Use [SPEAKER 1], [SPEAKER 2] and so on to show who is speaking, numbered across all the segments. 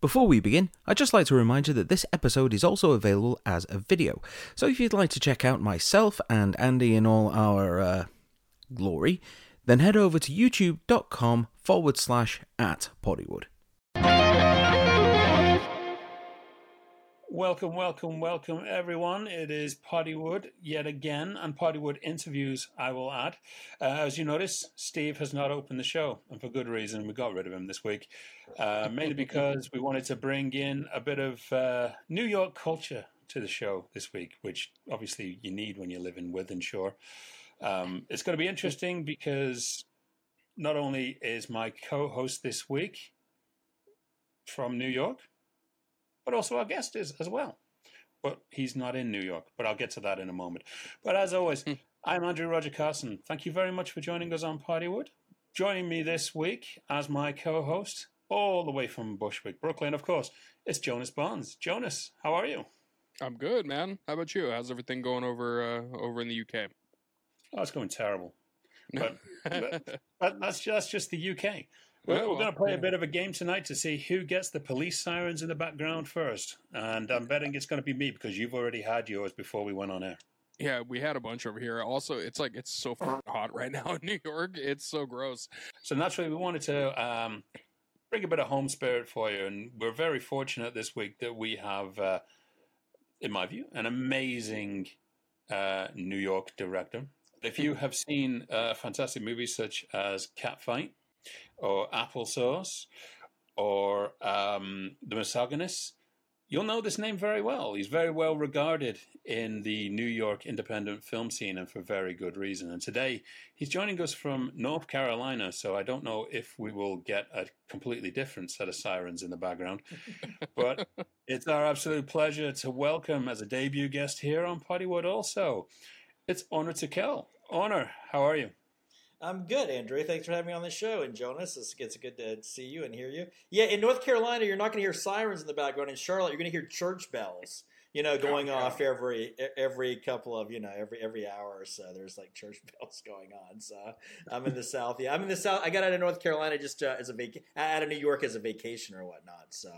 [SPEAKER 1] Before we begin, I'd just like to remind you that this episode is also available as a video. So if you'd like to check out myself and Andy in all our uh, glory, then head over to youtube.com forward slash at Poddywood.
[SPEAKER 2] Welcome, welcome, welcome, everyone. It is Poddywood yet again, and Poddywood interviews, I will add. Uh, as you notice, Steve has not opened the show, and for good reason. We got rid of him this week, uh, mainly because we wanted to bring in a bit of uh, New York culture to the show this week, which obviously you need when you live in Wythenshawe. Um, it's going to be interesting because not only is my co host this week from New York, but also our guest is as well. But he's not in New York, but I'll get to that in a moment. But as always,
[SPEAKER 3] Hmm.
[SPEAKER 2] I'm Andrew Roger Carson. Thank you very much for joining us on Poddywood. Joining me this week as my co host, all the way from Bushwick, Brooklyn, of course, it's Jonas Barnes. Jonas, how are you?
[SPEAKER 3] I'm good, man. How about you? How's everything going over uh, over in the UK?
[SPEAKER 2] Oh, it's going terrible. But,
[SPEAKER 3] yeah,
[SPEAKER 2] but that's, that's just the UK. We're, we're going to play
[SPEAKER 3] yeah.
[SPEAKER 2] a bit of a game tonight to see who gets the police sirens in the background first. And I'm betting it's going to be me because you've already had yours before we went on air.
[SPEAKER 3] Yeah, we had a bunch over here. Also, it's like it's so hot right now in New York. It's so gross.
[SPEAKER 2] So naturally, we wanted to um, bring a bit of home spirit for you, and we're very fortunate this week that we have, uh, in my view, an amazing uh, New York director. If you have seen uh, fantastic movies such as Catfight or Applesauce or um, The Misogynist, you'll know this name very well. He's very well regarded in the New York independent film scene, and for very good reason. And today, he's joining us from North Carolina, so I don't know if we will get a completely different set of sirens in the background. but it's our absolute pleasure to welcome as a debut guest here on Poddywood also. It's Onur Tukel. Onur, how are you?
[SPEAKER 4] I'm good, Andrew. Thanks for having me on the show. And Jonas, it's, it's good to see you and hear you. Yeah, in North Carolina, you're not going to hear sirens in the background. In Charlotte, you're going to hear church bells, you know, going
[SPEAKER 2] yeah.
[SPEAKER 4] off every every couple of you know every every hour or so. There's like church bells going on. So I'm in the South. Yeah, I'm in the South. I got out of North Carolina just uh, as a vac- out of New York as a vacation or whatnot. So,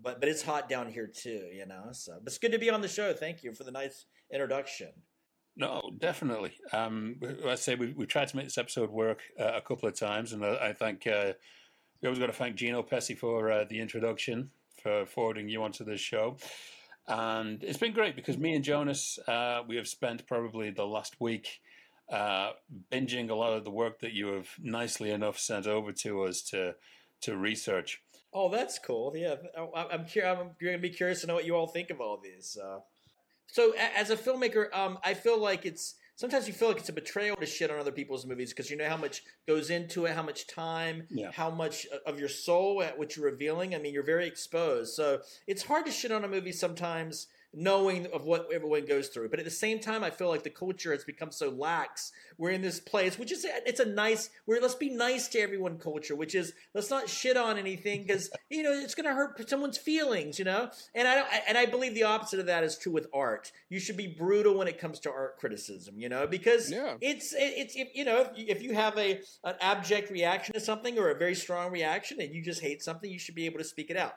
[SPEAKER 4] but but it's hot down here too, you know. So, but it's good to be on the show. Thank you for the nice introduction.
[SPEAKER 2] No, definitely. Um, I say we we tried to make this episode work uh, a couple of times, and I, I think uh, we always got to thank Gino Pesci for uh, the introduction for forwarding you onto this show. And it's been great because me and Jonas, uh, we have spent probably the last week uh, binging a lot of the work that you have nicely enough sent over to us to to research.
[SPEAKER 4] Oh, that's cool. Yeah, I- I'm curious. I'm going to be curious to know what you all think of all these. Uh, so, as a filmmaker, um, I feel like it's sometimes you feel like it's a betrayal to shit on other people's movies because you know how much goes into it, how much time,
[SPEAKER 2] Yeah.
[SPEAKER 4] how much of your soul at what you're revealing. I mean, you're very exposed, so it's hard to shit on a movie sometimes. Knowing of what everyone goes through, but at the same time, I feel like the culture has become so lax. We're in this place, which is it's a nice. We're let's be nice to everyone culture, which is let's not shit on anything because you know it's going to hurt someone's feelings, you know. And I don't, and I believe the opposite of that is true with art. You should be brutal when it comes to art criticism, you know, because
[SPEAKER 3] Yeah.
[SPEAKER 4] it's it's if, you know if you, if you have a an abject reaction to something or a very strong reaction and you just hate something, you should be able to speak it out.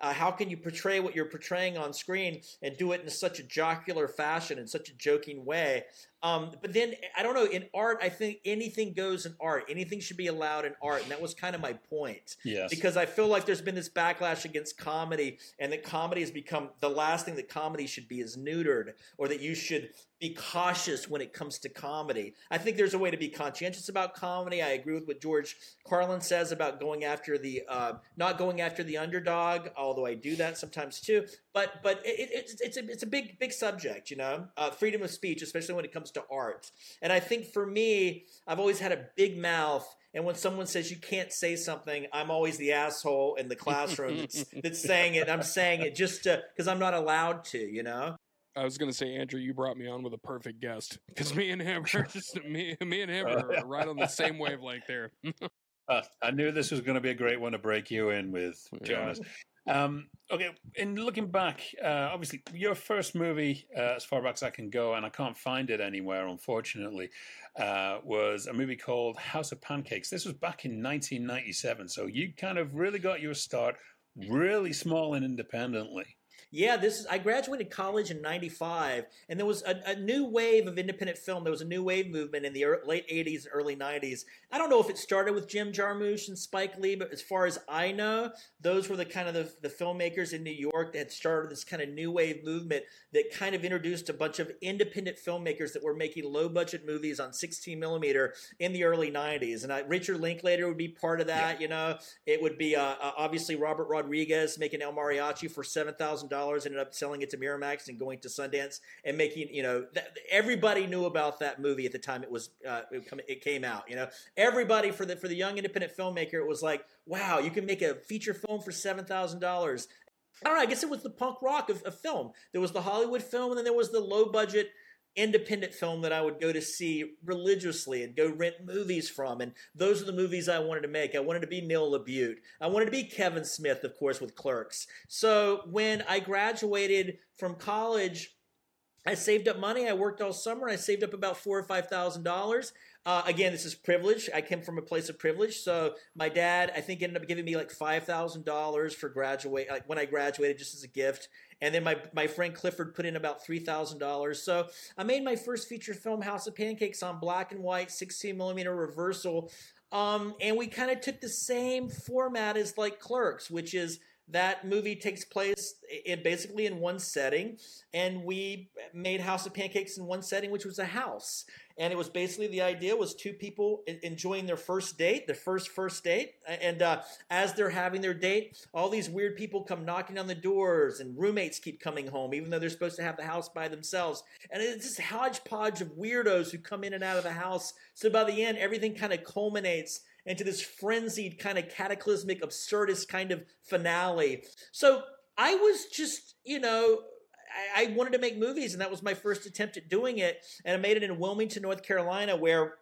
[SPEAKER 4] Uh, how can you portray what you're portraying on screen and do it in such a jocular fashion in such a joking way um, but then I don't know. In art, I think anything goes in art. Anything should be allowed in art, and that was kind of my point.
[SPEAKER 2] Yes.
[SPEAKER 4] Because I feel like there's been this backlash against comedy, and that comedy has become the last thing that comedy should be is neutered, or that you should be cautious when it comes to comedy. I think there's a way to be conscientious about comedy. I agree with what George Carlin says about going after the uh, not going after the underdog, although I do that sometimes too. But but it, it, it's it's a it's a big big subject, you know, uh, freedom of speech, especially when it comes to art. And I think for me, I've always had a big mouth. And when someone says you can't say something, I'm always the asshole in the classroom that's, that's saying it. I'm saying it just because I'm not allowed to, you know.
[SPEAKER 3] I was gonna say, Andrew, you brought me on with a perfect guest because me and him are just me, me and him are right on the same wavelength there.
[SPEAKER 2] Uh, I knew this was going to be a great one to break you in with,
[SPEAKER 3] Yeah.
[SPEAKER 2] Jonas. Um, okay, in looking back, uh, obviously your first movie, uh, as far back as I can go, and I can't find it anywhere, unfortunately, uh, was a movie called House of Pancakes. This was back in 1997, so you kind of really got your start really small and independently.
[SPEAKER 4] Yeah, this is. I graduated college in '95, and there was a, a, new wave of independent film. There was a new wave movement in the early, late '80s and early '90s. I don't know if it started with Jim Jarmusch and Spike Lee, but as far as I know, those were the kind of the, the filmmakers in New York that had started this kind of new wave movement that kind of introduced a bunch of independent filmmakers that were making low budget movies on 16 millimeter in the early '90s. And I, Richard Linklater would be part of that. Yeah. You know, it would be uh, uh obviously Robert Rodriguez making El Mariachi for seven thousand dollars dollars, ended up selling it to Miramax and going to Sundance and making you know everybody knew about that movie at the time it was uh, it, came out. You know, everybody for the for the young independent filmmaker, it was like, wow, you can make a feature film for seven thousand dollars. I don't know. I guess it was the punk rock of, of film. There was the Hollywood film, and then there was the low budget independent film that I would go to see religiously and go rent movies from. And those are the movies I wanted to make. I wanted to be Neil LaBute. I wanted to be Kevin Smith, of course, with Clerks. So when I graduated from college, I saved up money. I worked all summer. I saved up about four or five thousand dollars. Uh, again, this is privilege. I came from a place of privilege. So my dad, I think, ended up giving me like five thousand dollars for graduate, like when I graduated, just as a gift. And then my my friend Clifford put in about three thousand dollars. So I made my first feature film, House of Pancakes, on black and white, sixteen millimeter reversal. Um, and we kind of took the same format as like Clerks, which is that movie takes place in basically in one setting and we made house of pancakes in one setting which was a house. And it was basically the idea was two people enjoying their first date their first first date and uh, as they're having their date all these weird people come knocking on the doors and roommates keep coming home even though they're supposed to have the house by themselves. And it's this hodgepodge of weirdos who come in and out of the house. So by the end everything kind of culminates into this frenzied kind of cataclysmic absurdist kind of finale. So I was just, you know, I, I wanted to make movies, and that was my first attempt at doing it. And I made it in Wilmington, North Carolina, where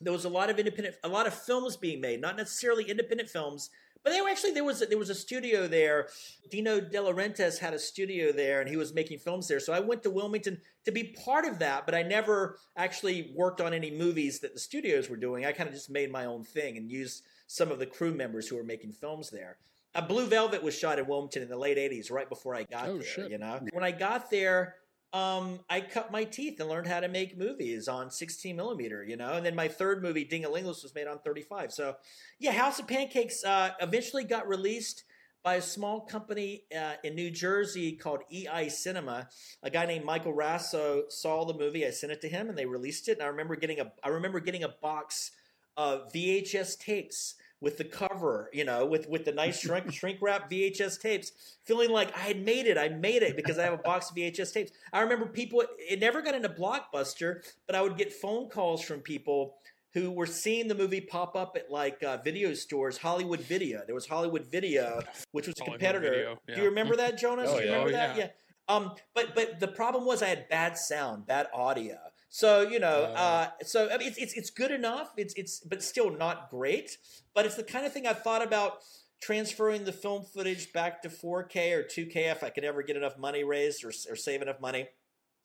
[SPEAKER 4] there was a lot of independent, a lot of films being made, not necessarily independent films, but they were actually there was a, there was a studio there. Dino De Laurentiis had a studio there, and he was making films there. So I went to Wilmington to be part of that, but I never actually worked on any movies that the studios were doing. I kind of just made my own thing and used some of the crew members who were making films there. A Blue Velvet was shot in Wilmington in the late '80s, right before I got oh, there. Shit. You know, when I got there, um, I cut my teeth and learned how to make movies on 16 millimeter, you know. And then my third movie, Dingalingless, was made on 35. So, yeah, House of Pancakes uh, eventually got released by a small company uh, in New Jersey called EI Cinema. A guy named Michael Raso saw the movie. I sent it to him, and they released it. And I remember getting a I remember getting a box of VHS tapes with the cover, you know, with with the nice shrink shrink wrap VHS tapes, feeling like I had made it. I made it because I have a box of VHS tapes. I remember people. It never got into Blockbuster, but I would get phone calls from people who were seeing the movie pop up at like uh, video stores, Hollywood Video. There was Hollywood Video, which was a competitor. Yeah. Do you remember that, Jonas?
[SPEAKER 3] oh,
[SPEAKER 4] Do you remember
[SPEAKER 3] oh,
[SPEAKER 4] that? Yeah. yeah. Um, but but the problem was I had bad sound, bad audio. So you know, uh, uh, so I mean, it's, it's it's good enough. It's it's but still not great. But it's the kind of thing I've thought about transferring the film footage back to 4K or 2K if I could ever get enough money raised or, or save enough money.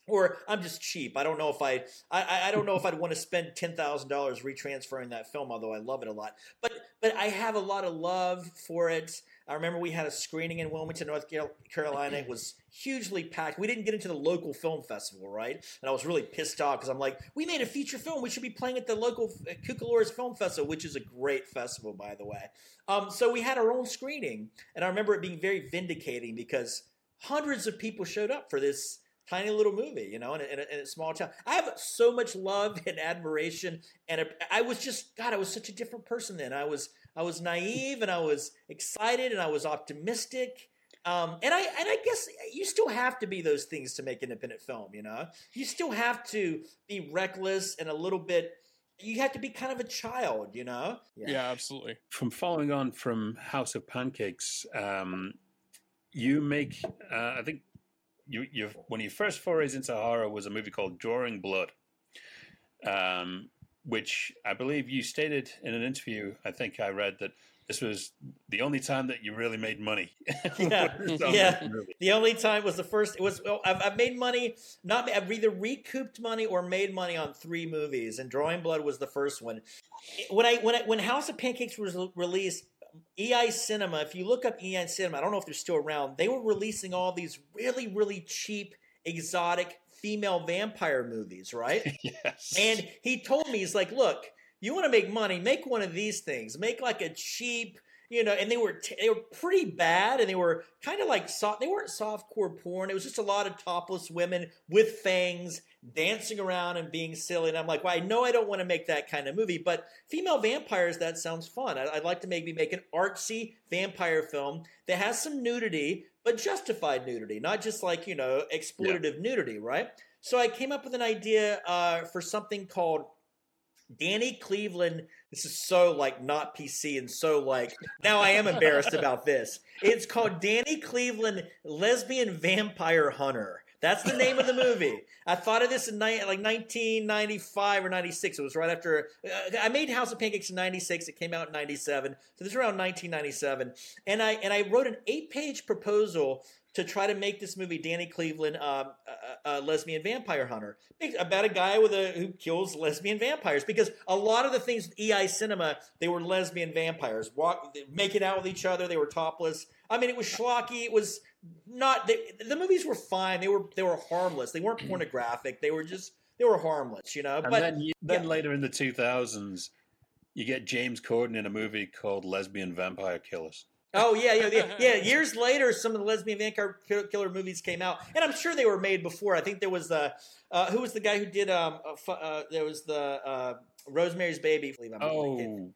[SPEAKER 4] Or I'm just cheap. I don't know if I I, I don't know if I'd want to spend ten thousand dollars retransferring that film, although I love it a lot. But but I have a lot of love for it. I remember we had a screening in Wilmington, North Carolina. It was hugely packed. We didn't get into the local film festival, right? And I was really pissed off because I'm like, we made a feature film. We should be playing at the local Cucalorus Film Festival, which is a great festival, by the way. Um, so we had our own screening, and I remember it being very vindicating because hundreds of people showed up for this tiny little movie, you know, in a, in a, in a small town. I have so much love and admiration, and I was just God. I was such a different person then. I was I was naive and I was excited and I was optimistic. Um, and I and I guess you still have to be those things to make independent film. You know, you still have to be reckless and a little bit. You have to be kind of a child. You know.
[SPEAKER 3] Yeah, yeah absolutely.
[SPEAKER 2] From following on from House of Pancakes, um, you make uh, I think you you when you first forays into horror was a movie called Drawing Blood. Um, which I believe you stated in an interview. I think I read that this was the only time that you really made money.
[SPEAKER 4] yeah, yeah. The only time was the first. It was. Well, I've, I've, made money. Not I've either recouped money or made money on three movies, and Drawing Blood was the first one. When I when I, when House of Pancakes was released, EI Cinema. If you look up EI Cinema, I don't know if they're still around. They were releasing all these really, really cheap, exotic female vampire movies, right?
[SPEAKER 2] yes.
[SPEAKER 4] And he told me, he's like, look, you want to make money, make one of these things. Make like a cheap, you know, and they were t- they were pretty bad, and they were kind of like soft. They weren't soft core porn. It was just a lot of topless women with fangs dancing around and being silly. And I'm like, well, I know I don't want to make that kind of movie, but female vampires, that sounds fun. I- I'd like to maybe make an artsy vampire film that has some nudity, but justified nudity, not just like you know exploitative nudity, right? So I came up with an idea uh, for something called Danny Cleveland. This is so like not PC and so like now I am embarrassed about this. It's called Danny Cleveland Lesbian Vampire Hunter. That's the name of the movie. I thought of this in ni- like 1995 or 96. It was right after uh, I made House of Pancakes in 96. It came out in 97. So this is around 1997. And I and I wrote an eight-page proposal to try to make this movie Danny Cleveland um, a, a lesbian vampire hunter. About a guy with a who kills lesbian vampires because a lot of the things with EI cinema they were lesbian vampires. Walk making out with each other they were topless. I mean it was schlocky it was not they, the movies were fine they were they were harmless. They weren't pornographic they were just they were harmless you know?
[SPEAKER 2] And
[SPEAKER 4] but
[SPEAKER 2] then, you, then
[SPEAKER 4] yeah.
[SPEAKER 2] later in the 2000s, you get James Corden in a movie called Lesbian Vampire Killers.
[SPEAKER 4] Oh yeah, yeah, yeah, yeah. Years later, some of the lesbian vampire killer movies came out, and I'm sure they were made before. I think there was the uh, who was the guy who did um uh, uh, there was the uh, Rosemary's Baby. I believe I'm
[SPEAKER 2] Oh,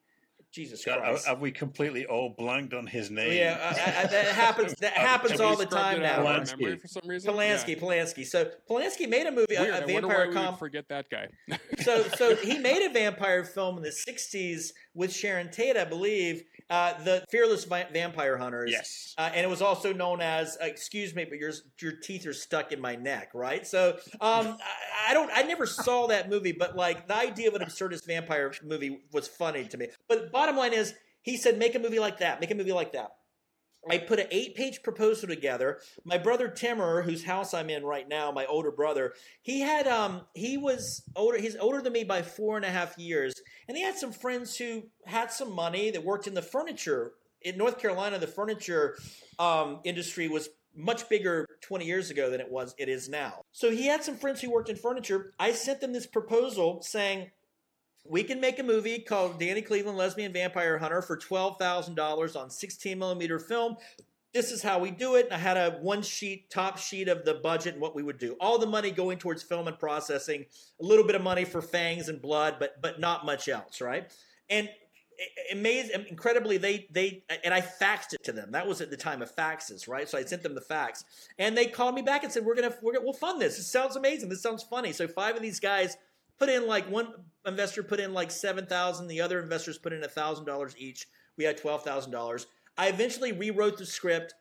[SPEAKER 4] Jesus
[SPEAKER 2] God,
[SPEAKER 4] Christ!
[SPEAKER 2] have we completely all blanked on his name?
[SPEAKER 4] yeah, I, I, that happens. That happens all the time
[SPEAKER 3] it out of
[SPEAKER 4] now.
[SPEAKER 3] our
[SPEAKER 2] Polanski.
[SPEAKER 3] for some reason.
[SPEAKER 4] Polanski, Polanski. So Polanski made a movie,
[SPEAKER 3] Yeah. Weird.
[SPEAKER 4] a,
[SPEAKER 3] I
[SPEAKER 4] a
[SPEAKER 3] wonder
[SPEAKER 4] vampire
[SPEAKER 3] why we forget that guy.
[SPEAKER 4] so so he made a vampire film in the 60s with Sharon Tate, I believe, uh, the Fearless Va- Vampire Hunters.
[SPEAKER 2] Yes.
[SPEAKER 4] Uh, and it was also known as uh, "Excuse me, but your your teeth are stuck in my neck." Right. So um, I, I don't. I never saw that movie, but like the idea of an absurdist vampire movie was funny to me. But bottom line is, he said, "Make a movie like that. Make a movie like that." I put an eight page proposal together. My brother Timmer, whose house I'm in right now, my older brother, he had um he was older he's older than me by four and a half years. And he had some friends who had some money that worked in the furniture. In North Carolina, the furniture um, industry was much bigger 20 years ago than it was it is now. So he had some friends who worked in furniture. I sent them this proposal saying we can make a movie called Danny Cleveland Lesbian Vampire Hunter for $12,000 on 16 millimeter film. This is how we do it. And I had a one sheet, top sheet of the budget and what we would do. All the money going towards film and processing, a little bit of money for fangs and blood, but but not much else, right? And amazing, incredibly, they they and I faxed it to them. That was at the time of faxes, right? So I sent them the fax, and they called me back and said, "We're gonna we're gonna we'll fund this. This sounds amazing. This sounds funny." So five of these guys put in like one investor put in like seven thousand. The other investors put in a thousand dollars each. We had twelve thousand dollars. I eventually rewrote the script,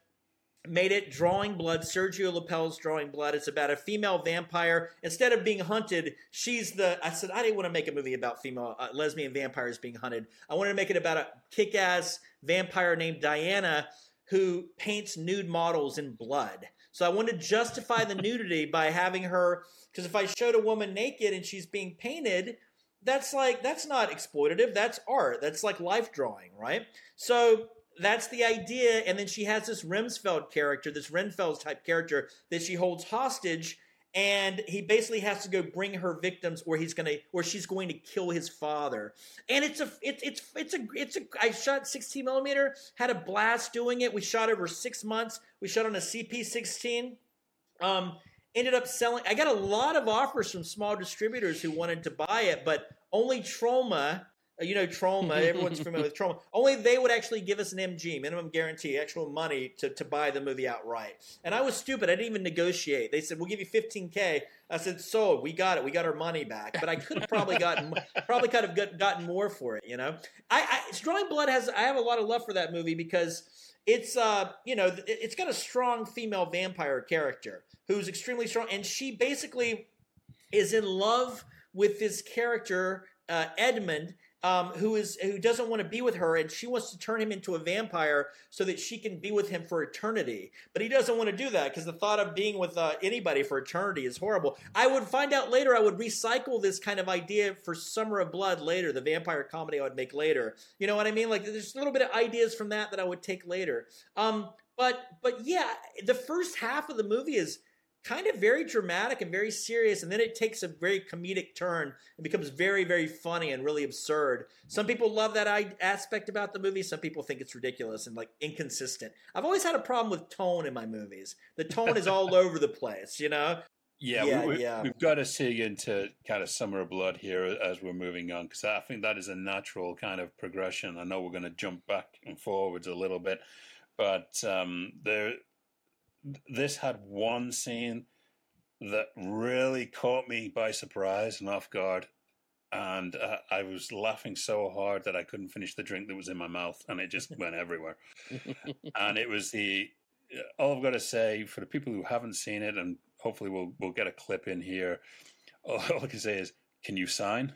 [SPEAKER 4] made it Drawing Blood, Sergio Lapel's Drawing Blood. It's about a female vampire. Instead of being hunted, she's the. I said I didn't want to make a movie about female uh, lesbian vampires being hunted. I wanted to make it about a kick-ass vampire named Diana who paints nude models in blood. So I wanted to justify the nudity by having her. Because if I showed a woman naked and she's being painted, that's like that's not exploitative. That's art. That's like life drawing, right? So that's the idea. And then she has this Remsfeld character, this Renfield type character that she holds hostage. And he basically has to go bring her victims, or he's gonna, or she's going to kill his father. And it's a, it's, it's, it's a, it's a. I shot 16 millimeter, had a blast doing it. We shot over six months. We shot on a CP16. Um, ended up selling. I got a lot of offers from small distributors who wanted to buy it, but only Troma you know Troma everyone's familiar with Troma. Only they would actually give us an mg minimum guarantee actual money to, to buy the movie outright. And i was stupid. I didn't even negotiate. They said we'll give you 15k i said sold we got it. We got our money back. But i could have probably gotten probably could have got, gotten more for it you know? I, I drawing blood has i have a lot of love for that movie because it's uh you know it's got a strong female vampire character who's extremely strong. And she basically is in love with this character uh, edmund um, who is who doesn't want to be with her, and she wants to turn him into a vampire so that she can be with him for eternity. But he doesn't want to do that because the thought of being with uh, anybody for eternity is horrible. I would find out later. I would recycle this kind of idea for Summer of Blood later, the vampire comedy I would make later. You know what I mean? Like there's a little bit of ideas from that that I would take later. Um, but but yeah, the first half of the movie is kind of very dramatic and very serious and then it takes a very comedic turn and becomes very very funny and really absurd. Some people love that aspect about the movie. Some people think it's ridiculous and like inconsistent. I've always had a problem with tone in my movies. The tone is all over the place you know?
[SPEAKER 2] Yeah, yeah, we, yeah. We've got to see into kind of Summer of Blood here as we're moving on because I think that is a natural kind of progression. I know we're going to jump back and forwards a little bit, but um, there this had one scene that really caught me by surprise and off guard. And uh, I was laughing so hard that I couldn't finish the drink that was in my mouth, and it just went everywhere. and it was the all I've got to say for the people who haven't seen it, and hopefully we'll we'll get a clip in here. All I can say is, can you sign?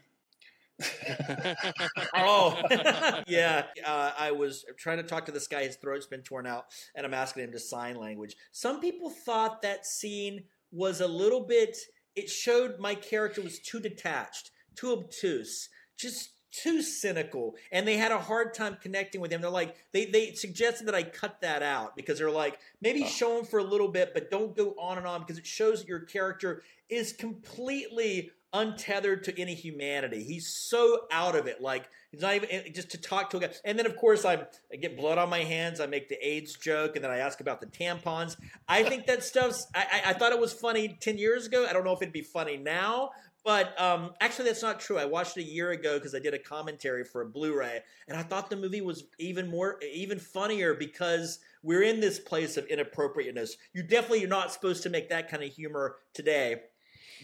[SPEAKER 4] oh, yeah. Uh, I was trying to talk to this guy. His throat's been torn out, and I'm asking him to sign language. Some people thought that scene was a little bit. It showed my character was too detached, too obtuse, just too cynical, and they had a hard time connecting with him. They're like, they they suggested that I cut that out because they're like, maybe oh. show him for a little bit, but don't go on and on because it shows that your character is completely untethered to any humanity. He's so out of it. Like he's not even just to talk to a guy. And then of course I, I get blood on my hands. I make the AIDS joke, and then I ask about the tampons. I think that stuff's. I, I, thought it was funny ten years ago. I don't know if it'd be funny now. But um, actually, that's not true. I watched it a year ago because I did a commentary for a Blu-ray, and I thought the movie was even more, even funnier because we're in this place of inappropriateness. You definitely you're not supposed to make that kind of humor today,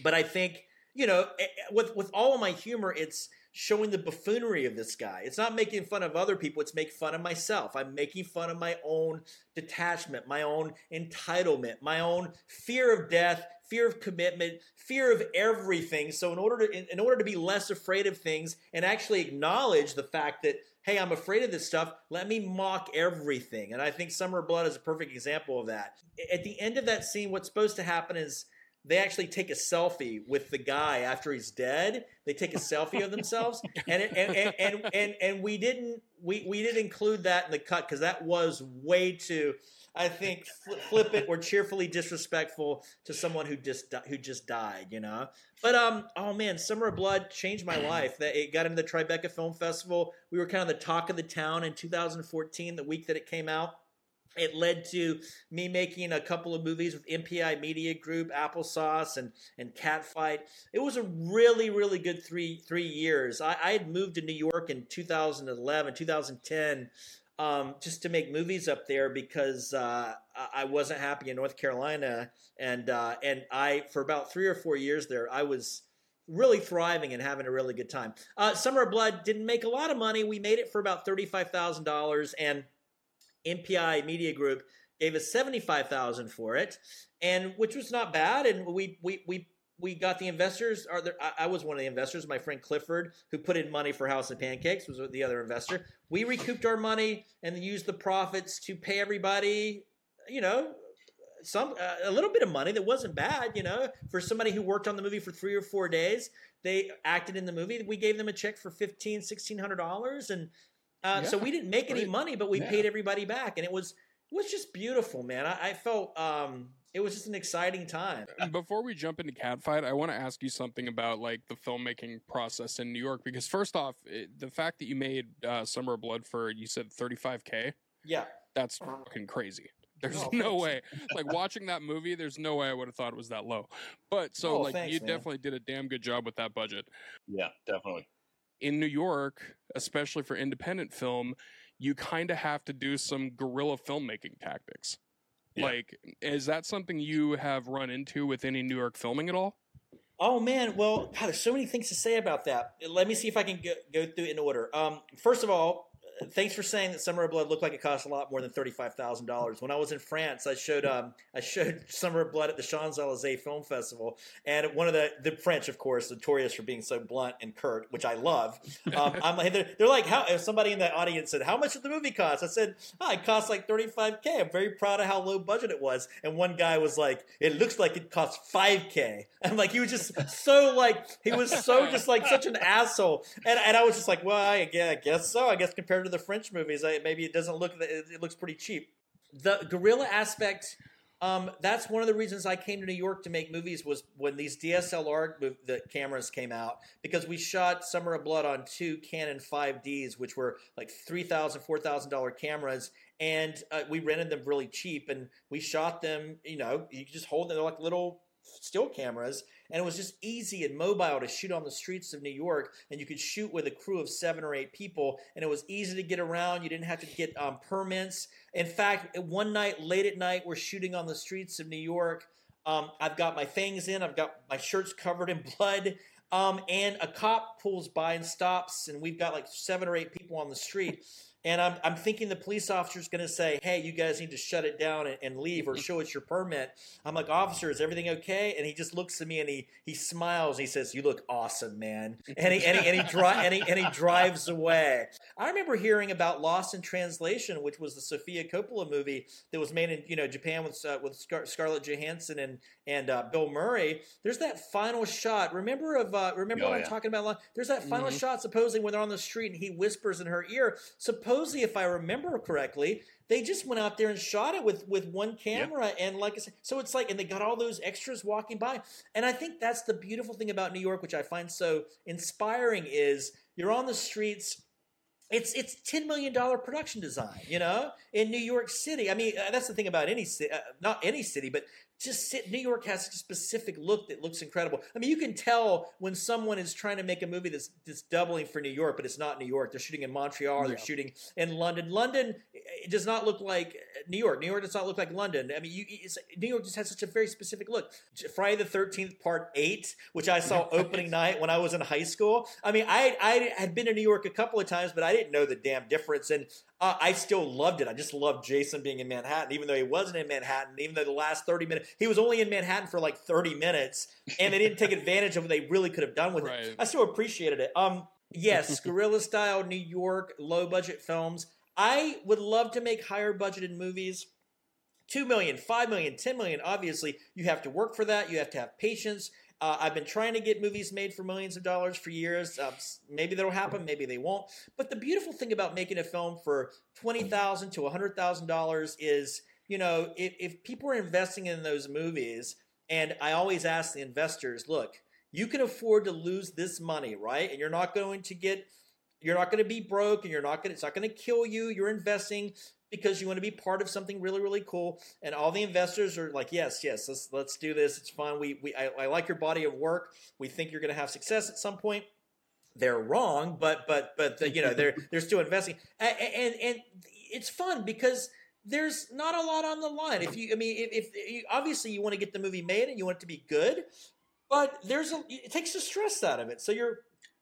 [SPEAKER 4] but I think you know, with with all of my humor, it's showing the buffoonery of this guy. It's not making fun of other people, it's making fun of myself. I'm making fun of my own detachment, my own entitlement, my own fear of death, fear of commitment, fear of everything. So in order to in, in order to be less afraid of things and actually acknowledge the fact that hey, I'm afraid of this stuff. Let me mock everything. And I think Summer Blood is a perfect example of that. At the end of that scene, what's supposed to happen is they actually take a selfie with the guy after he's dead. They take a selfie of themselves, and, it, and, and, and and and we didn't we we didn't include that in the cut because that was way too, I think, flippant or cheerfully disrespectful to someone who just who just died. You know, but um, oh man, Summer of Blood changed my life. That it got into the Tribeca Film Festival. We were kind of the talk of the town in 2014, the week that it came out it led to me making a couple of movies with MPI Media Group, Applesauce, and and Catfight. It was a really really good three three years. I, I had moved to New York in 2011, 2010, um, just to make movies up there because uh, I wasn't happy in North Carolina, and uh, and I for about three or four years there I was really thriving and having a really good time. Uh, Summer of Blood didn't make a lot of money. We made it for about thirty five thousand dollars and MPI Media Group gave us seventy five thousand for it, and which was not bad. And we we we we got the investors. Are there, I, was one of the investors. My friend Clifford, who put in money for House of Pancakes, was the other investor. We recouped our money and used the profits to pay everybody. You know, some uh, a little bit of money that wasn't bad. You know, for somebody who worked on the movie for three or four days, they acted in the movie. We gave them a check for fifteen, sixteen hundred dollars, and uh, yeah, so we didn't make any money, but we yeah. paid everybody back, and it was it was just beautiful, man. I, I felt um, it was just an exciting time.
[SPEAKER 3] Before we jump into Catfight, I want to ask you something about like the filmmaking process in New York because first off, it, the fact that you made uh, Summer of Blood for you said 35k,
[SPEAKER 4] yeah,
[SPEAKER 3] that's fucking crazy. There's oh, no way. Like watching that movie, there's no way I would have thought it was that low. But so oh, like thanks, you man. definitely did a damn good job with that budget.
[SPEAKER 2] Yeah, definitely
[SPEAKER 3] in New York, especially for independent film, you kind of have to do some guerrilla filmmaking tactics. Yeah. Like, is that something you have run into with any New York filming at all?
[SPEAKER 4] Oh man, well, God, there's so many things to say about that. Let me see if I can go, go through in order. Um, first of all, thanks for saying that Summer of Blood looked like it cost a lot more than thirty five thousand dollars. When I was in France, I showed um, I showed Summer of Blood at the Champs Elysees Film Festival, and one of the the French, of course, notorious for being so blunt and curt, which I love. Um, I'm like they're, they're, like how if somebody in the audience said how much did the movie cost? I said oh, it cost like thirty five k. I'm very proud of how low budget it was, and one guy was like it looks like it cost five k. I'm like he was just so like he was so just like such an asshole, and and I was just like well I, yeah, I guess so. I guess compared to the French movies, I, maybe it doesn't look it looks pretty cheap. The guerrilla aspect, um, that's one of the reasons I came to New York to make movies was when these DSLR the cameras came out because we shot Summer of Blood on two Canon 5Ds, which were like three thousand, four thousand dollar cameras, and uh, we rented them really cheap, and we shot them. You know, you just hold them; they're like little still cameras, and it was just easy and mobile to shoot on the streets of New York. And you could shoot with a crew of seven or eight people, and it was easy to get around. You didn't have to get um, permits. In fact, one night, late at night, we're shooting on the streets of New York. Um, I've got my fangs in, I've got my shirts covered in blood. Um, and a cop pulls by and stops, and we've got like seven or eight people on the street. And I'm, I'm thinking the police officer is going to say, hey, you guys need to shut it down and, and, leave or show us your permit. I'm like, officer, is everything okay? And he just looks at me and he, he smiles. he says, you look awesome, man. And he, and he, and he, dri- and he, and he drives away. I remember hearing about Lost in Translation, which was the Sofia Coppola movie that was made in you know Japan with, uh, with Scar- Scarlett Johansson and, and uh, Bill Murray. There's that final shot. Remember of uh, remember oh, what yeah. I'm talking about? There's that final mm-hmm. shot, supposing when they're on the street and he whispers in her ear. Suppose supposedly, if I remember correctly, they just went out there and shot it with with one camera and like I said, so it's like and they got all those extras walking by. And I think that's the beautiful thing about New York, which I find so inspiring, is you're on the streets it's it's ten million dollar production design, you know, in New York City. I mean, uh, that's the thing about any city, uh, not any city, but just sit, New York has a specific look that looks incredible. I mean, you can tell when someone is trying to make a movie that's, that's doubling for New York, but it's not New York. They're shooting in Montreal. They're shooting in London. London it does not look like uh, New York. New York does not look like London. I mean, you, New York just has such a very specific look. Friday the Thirteenth Part Eight, which I saw opening night when I was in high school. I mean, I I had been to New York a couple of times, but I didn't know the damn difference. And uh, I still loved it. I just loved Jason being in Manhattan, even though he wasn't in Manhattan. Even though the last thirty minutes, he was only in Manhattan for like thirty minutes, and they didn't take advantage of what they really could have done with right. it. I still appreciated it. Um, yes, guerrilla style New York, low budget films. I would love to make higher budgeted movies. 2 million, 5 million, 10 million. Obviously, you have to work for that. You have to have patience. Uh, I've been trying to get movies made for millions of dollars for years. Uh, maybe that'll happen, maybe they won't. But the beautiful thing about making a film for twenty thousand to hundred thousand dollars is, you know, if, if people are investing in those movies, and I always ask the investors, look, you can afford to lose this money, right? And you're not going to get you're not going to be broke and you're not going to, it's not going to kill you. You're investing because you want to be part of something really, really cool. And all the investors are like, yes, yes, let's, let's do this. It's fun. We, we, I, I like your body of work. We think you're going to have success at some point. They're wrong, but, but, but, the, you know, they're, they're still investing. And, and, and it's fun because there's not a lot on the line. If you, I mean, if, if you, obviously you want to get the movie made and you want it to be good, but there's a, it takes the stress out of it. So you're,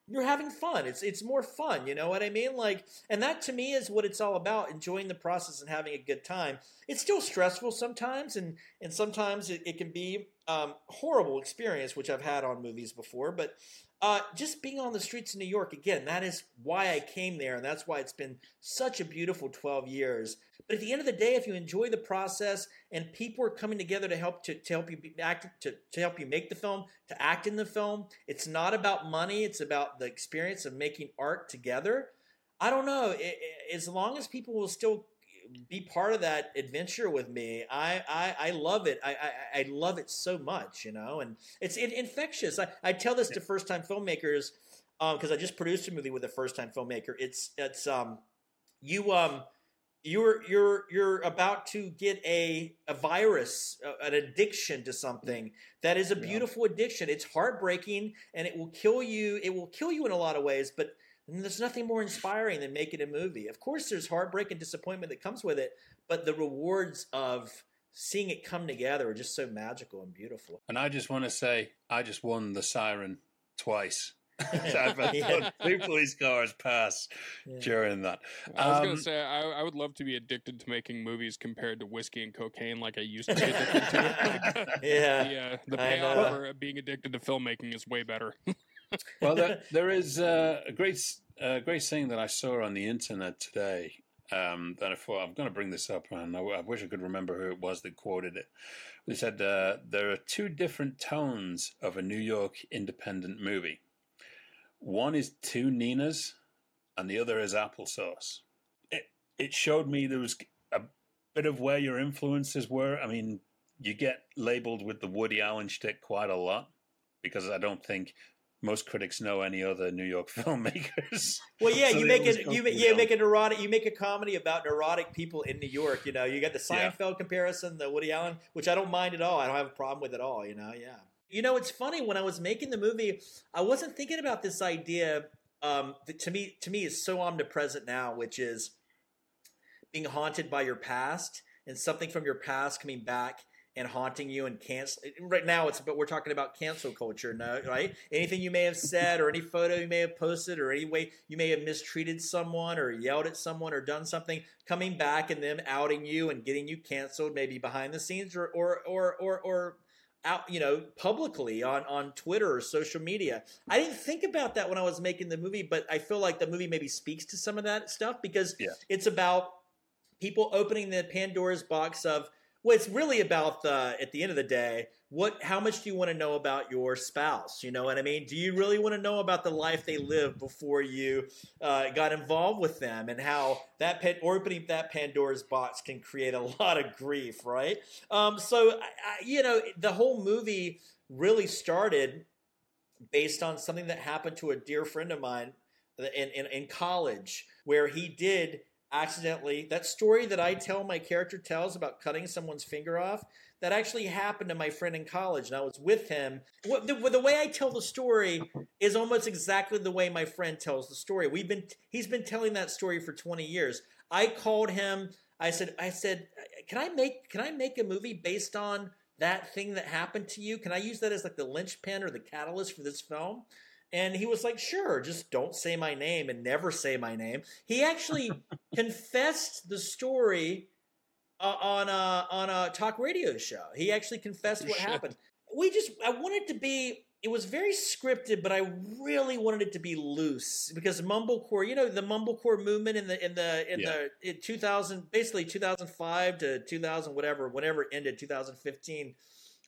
[SPEAKER 4] you're having fun. It's it's more fun, you know what I mean? Like and that to me is what it's all about, enjoying the process and having a good time. It's still stressful sometimes and and sometimes it, it can be um, horrible experience, which I've had on movies before, but uh, just being on the streets of New York again, that is why I came there, and that's why it's been such a beautiful 12 years. But at the end of the day, if you enjoy the process and people are coming together to help to, to help you act to, to help you make the film, to act in the film, it's not about money, it's about the experience of making art together. I don't know. It, it, as long as people will still be part of that adventure with me. I I, I love it. I, I, I love it so much, you know, and it's it, infectious. I, I tell this to first time filmmakers um because um, I just produced a movie with a first time filmmaker. It's it's um you um you're you're you're about to get a a virus, an addiction to something that is a beautiful yeah. addiction. It's heartbreaking and it will kill you. It will kill you in a lot of ways, but and there's nothing more inspiring than making a movie. Of course, there's heartbreak and disappointment that comes with it, but the rewards of seeing it come together are just so magical and beautiful.
[SPEAKER 2] And I just want to say, I just won the siren twice. I've had two police cars pass
[SPEAKER 4] Yeah.
[SPEAKER 2] during that.
[SPEAKER 3] I was
[SPEAKER 2] Um,
[SPEAKER 3] gonna say I, I would love to be addicted to making movies compared to whiskey and cocaine, like I used to be addicted to.
[SPEAKER 4] yeah.
[SPEAKER 3] the, uh, the payoff
[SPEAKER 4] know.
[SPEAKER 3] for being addicted to filmmaking is way better.
[SPEAKER 2] well, there, there is uh, a great, uh, great saying that I saw on the internet today. Um, that I thought I'm going to bring this up, and I wish I could remember who it was that quoted it. They said uh, there are two different tones of a New York independent movie. One is two Ninas, and the other is applesauce. It it showed me there was a bit of where your influences were. I mean, you get labeled with the Woody Allen shtick quite a lot because I don't think most critics know any other New York filmmakers.
[SPEAKER 4] Well, yeah,
[SPEAKER 2] So
[SPEAKER 4] you make it. You yeah, make a neurotic. You make a comedy about neurotic people in New York. You know, you got the
[SPEAKER 2] Yeah.
[SPEAKER 4] Seinfeld comparison, the Woody Allen, which I don't mind at all. I don't have a problem with at all. You know, yeah. You know, it's funny when I was making the movie, I wasn't thinking about this idea. Um, that to me, to me, is so omnipresent now, which is being haunted by your past and something from your past coming back and haunting you and cancel. Right now, it's but we're talking about cancel culture, no, right? Anything you may have said, or any photo you may have posted, or any way you may have mistreated someone, or yelled at someone, or done something, coming back and them outing you and getting you canceled, maybe behind the scenes, or or or or, or out, you know, publicly on on Twitter or social media. I didn't think about that when I was making the movie, but I feel like the movie maybe speaks to some of that stuff because
[SPEAKER 2] Yeah.
[SPEAKER 4] it's about people opening the Pandora's box of well, it's really about the at the end of the day, what how much do you want to know about your spouse? You know what I mean? Do you really want to know about the life they lived before you uh, got involved with them, and how that pan- opening that Pandora's box can create a lot of grief, right? Um, so I, I, you know, the whole movie really started based on something that happened to a dear friend of mine in, in, in college, where he did accidentally that story that I tell my character tells about cutting someone's finger off. That actually happened to my friend in college, and I was with him. The, the way I tell the story is almost exactly the way my friend tells the story. We've been he's been telling that story for 20 years. I called him. I said I said, "Can I make can I make a movie based on that thing that happened to you? Can I use that as like the linchpin or the catalyst for this film?" And he was like, "Sure, just don't say my name and never say my name." He actually confessed the story uh, on a on a talk radio show. He actually confessed what
[SPEAKER 3] Shit.
[SPEAKER 4] happened. We just I wanted to be it was very scripted, but I really wanted it to be loose because mumblecore, you know, the mumblecore movement in the in the in
[SPEAKER 2] Yeah.
[SPEAKER 4] the in 2000 basically 2005 to 2000 whatever whenever it ended 2015.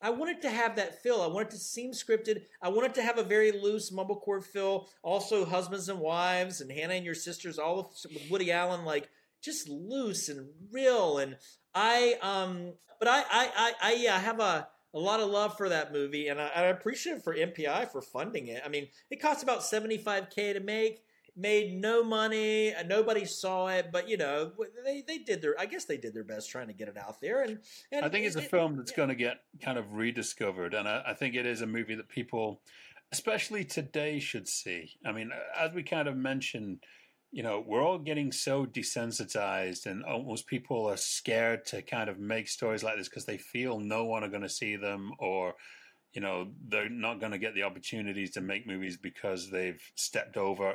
[SPEAKER 4] I wanted to have that feel. I wanted to seem scripted. I wanted to have a very loose mumblecore feel. Also, husbands and wives and Hannah and your sisters, all of with Woody Allen, like just loose and real. And I, um, but I, I, I, I yeah, I have a a lot of love for that movie, and I, I appreciate it for MPI for funding it. I mean, it cost about seventy five k to make. Made no money. Nobody saw it, but you know they, they did their. I guess they did their best trying to get it out there. And, and
[SPEAKER 2] I think it's a
[SPEAKER 4] it-
[SPEAKER 2] film that's
[SPEAKER 4] yeah.
[SPEAKER 2] going to get kind of rediscovered, and I, I think it is a movie that people, especially today, should see. I mean, as we kind of mentioned, you know, we're all getting so desensitized, and almost people are scared to kind of make stories like this because they feel no one are going to see them, or you know, they're not going to get the opportunities to make movies because they've stepped over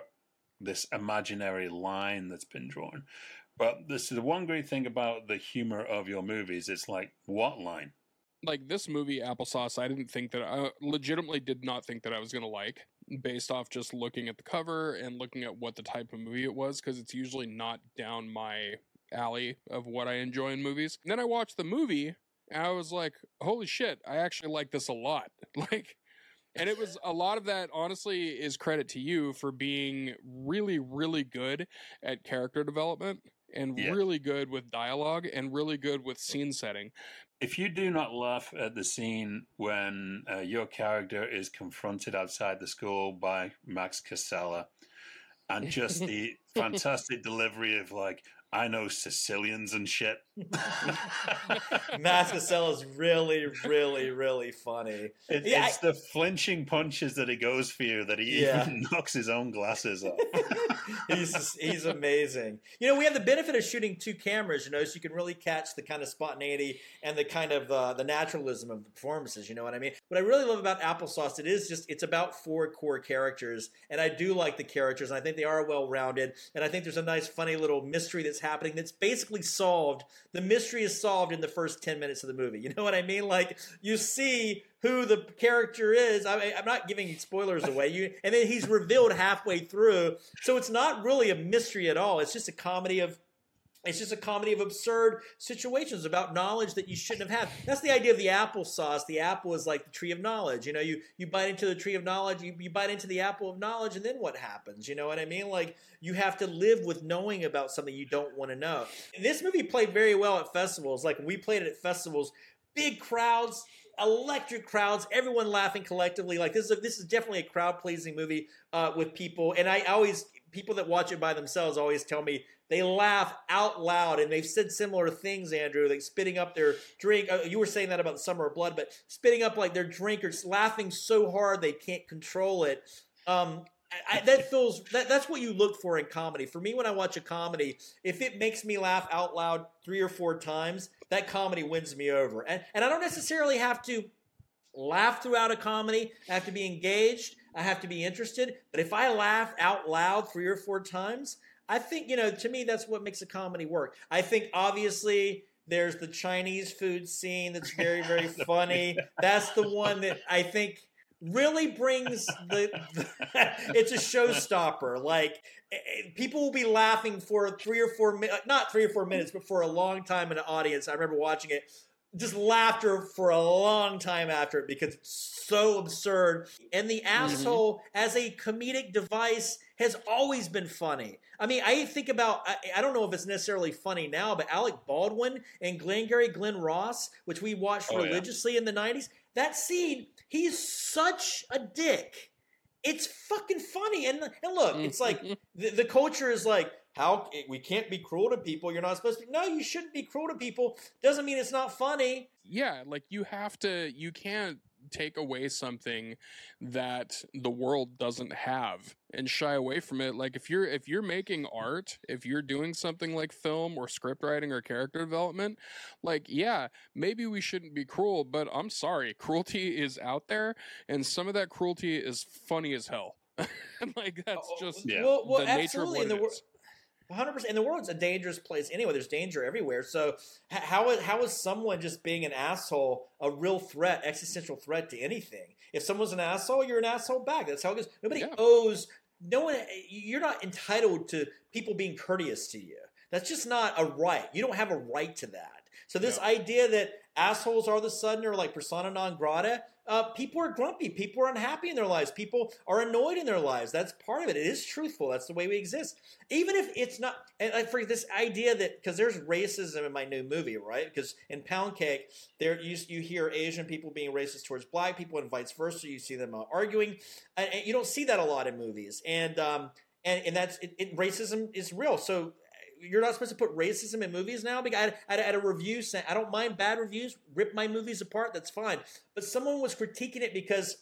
[SPEAKER 2] this imaginary line that's been drawn. But this is the one great thing about the humor of your movies. It's like, what line?
[SPEAKER 3] like this movie applesauce i didn't think that i legitimately did not think that i was going to like based off just looking at the cover and looking at what the type of movie it was because it's usually not down my alley of what i enjoy in movies and then i watched the movie and i was like holy shit i actually like this a lot like and it was a lot of that honestly is credit to you for being really really good at character development and
[SPEAKER 2] Yeah.
[SPEAKER 3] really good with dialogue and really good with scene setting
[SPEAKER 2] If you do not laugh at the scene when uh, your character is confronted outside the school by Max Casella, and just the fantastic delivery of like, I know Sicilians and shit.
[SPEAKER 4] Is really, really, really funny.
[SPEAKER 2] It,
[SPEAKER 4] Yeah,
[SPEAKER 2] it's the flinching punches that he goes for you that he
[SPEAKER 4] Yeah.
[SPEAKER 2] even knocks his own glasses off.
[SPEAKER 4] he's he's amazing. You know, we have the benefit of shooting two cameras, you know, so you can really catch the kind of spontaneity and the kind of uh, the naturalism of the performances. You know what I mean? What I really love about Applesauce, it is just it's about four core characters, and I do like the characters, and I think they are well rounded, and I think there's a nice, funny little mystery that's happening that's basically solved. The mystery is solved in the first ten minutes of the movie. You know what I mean? Like you see who the character is. I, I'm not giving spoilers away. You and then he's revealed halfway through, so it's not really a mystery at all. It's just a comedy of. It's just a comedy of absurd situations about knowledge that you shouldn't have had. That's the idea of the applesauce. The apple is like the tree of knowledge. You know, you you bite into the tree of knowledge, you, you bite into the apple of knowledge, and then what happens? You know what I mean? Like you have to live with knowing about something you don't want to know. This movie played very well at festivals. Like we played it at festivals, big crowds, electric crowds, everyone laughing collectively. Like this is a, this is definitely a crowd pleasing movie uh, with people. And I always people that watch it by themselves always tell me they laugh out loud, and they've said similar things, Andrew, like spitting up their drink. Uh, you were saying that about Summer of Blood, but spitting up like their drink or laughing so hard they can't control it. Um, I, that feels that, that's what you look for in comedy. For me, when I watch a comedy, if it makes me laugh out loud three or four times, that comedy wins me over. And and I don't necessarily have to laugh throughout a comedy. I have to be engaged. I have to be interested. But if I laugh out loud three or four times, I think you know. To me, that's what makes a comedy work. I think obviously. There's the Chinese food scene that's very, very funny. That's the one that I think really brings the, the it's a showstopper like eh, eh, people will be laughing for three or four minutes not three or four minutes but for a long time in an audience i remember watching it just laughter for a long time after it because it's so absurd. And the mm-hmm. asshole as a comedic device has always been funny. I mean i think about I, I don't know if it's necessarily funny now but alec baldwin and glengarry glen ross which we watched
[SPEAKER 2] Oh, yeah.
[SPEAKER 4] religiously in the 90s that scene he's such a dick. It's fucking funny. And and look it's like the, the culture is like how we can't be cruel to people. You're not supposed to be no you shouldn't be cruel to people. Doesn't mean it's not funny.
[SPEAKER 3] Yeah like you have to you can't take away something that the world doesn't have and shy away from it. Like if you're if you're making art if you're doing something like film or script writing or character development like yeah maybe we shouldn't be cruel but i'm sorry cruelty is out there and some of that cruelty is funny as hell. Like that's just
[SPEAKER 2] Yeah.
[SPEAKER 4] well, well
[SPEAKER 3] the nature of what
[SPEAKER 4] in the
[SPEAKER 3] it
[SPEAKER 4] wor-
[SPEAKER 3] is.
[SPEAKER 4] 100% and the world's a dangerous place anyway. There's danger everywhere. So how is, how is someone just being an asshole a real threat existential threat to anything? If someone's an asshole you're an asshole back. That's how it goes. Nobody
[SPEAKER 3] Yeah.
[SPEAKER 4] owes no one eh, you're not entitled to people being courteous to you. That's just not a right. You don't have a right to that. So this
[SPEAKER 3] No.
[SPEAKER 4] idea that assholes all of a sudden are like persona non grata uh, people are grumpy people are unhappy in their lives people are annoyed in their lives. That's part of it. It is truthful. That's the way we exist. Even if it's not and I for this idea that because there's racism in my new movie right? Because in pound cake there you, you hear asian people being racist towards black people and vice versa. You see them uh, arguing. And, and you don't see that a lot in movies. And um and, and that's it, it, racism is real. So you're not supposed to put racism in movies now. Because I, I had a review saying I don't mind bad reviews, rip my movies apart, that's fine. But someone was critiquing it because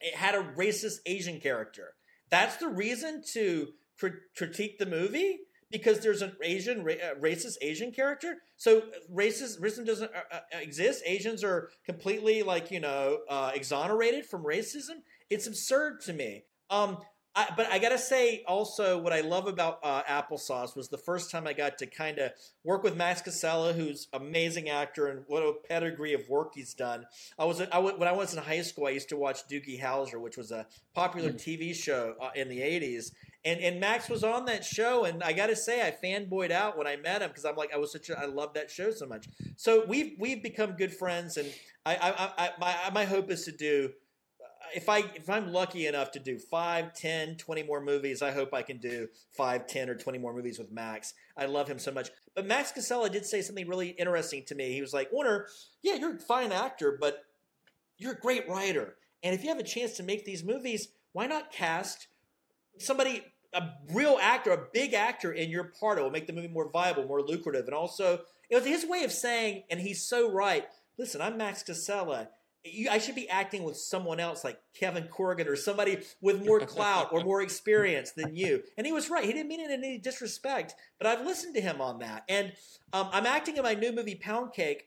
[SPEAKER 4] it had a racist Asian character. That's the reason to cri- critique the movie because there's an Asian uh, racist Asian character. So racist racism doesn't uh, uh, exist. Asians are completely like you know uh, exonerated from racism. It's absurd to me. Um, I, but I gotta say also what I love about uh, Applesauce was the first time I got to kind of work with Max Casella, who's amazing actor and what a pedigree of work he's done. I was I, when I was in high school, I used to watch Doogie Howser, which was a popular TV show uh, in the '80s, and and Max was on that show, and I got to say I fanboyed out when I met him because I'm like I was such a I love that show so much. So we've we've become good friends, and I I, I, I my my hope is to do if I if I'm lucky enough to do 5, 10, 20 more movies, I hope I can do 5, 10 or 20 more movies with Max. I love him so much. But Max Casella did say something really interesting to me. He was like, "Onur, yeah, you're a fine actor, but you're a great writer. And if you have a chance to make these movies, why not cast somebody a real actor, a big actor in your part. It will make the movie more viable, more lucrative, and also it was his way of saying, and he's so right. Listen, I'm Max Casella. You, I should be acting with someone else like Kevin Corrigan or somebody with more clout or more experience than you. And he was right. He didn't mean it in any disrespect, but I've listened to him on that. And um, I'm acting in my new movie Pound Cake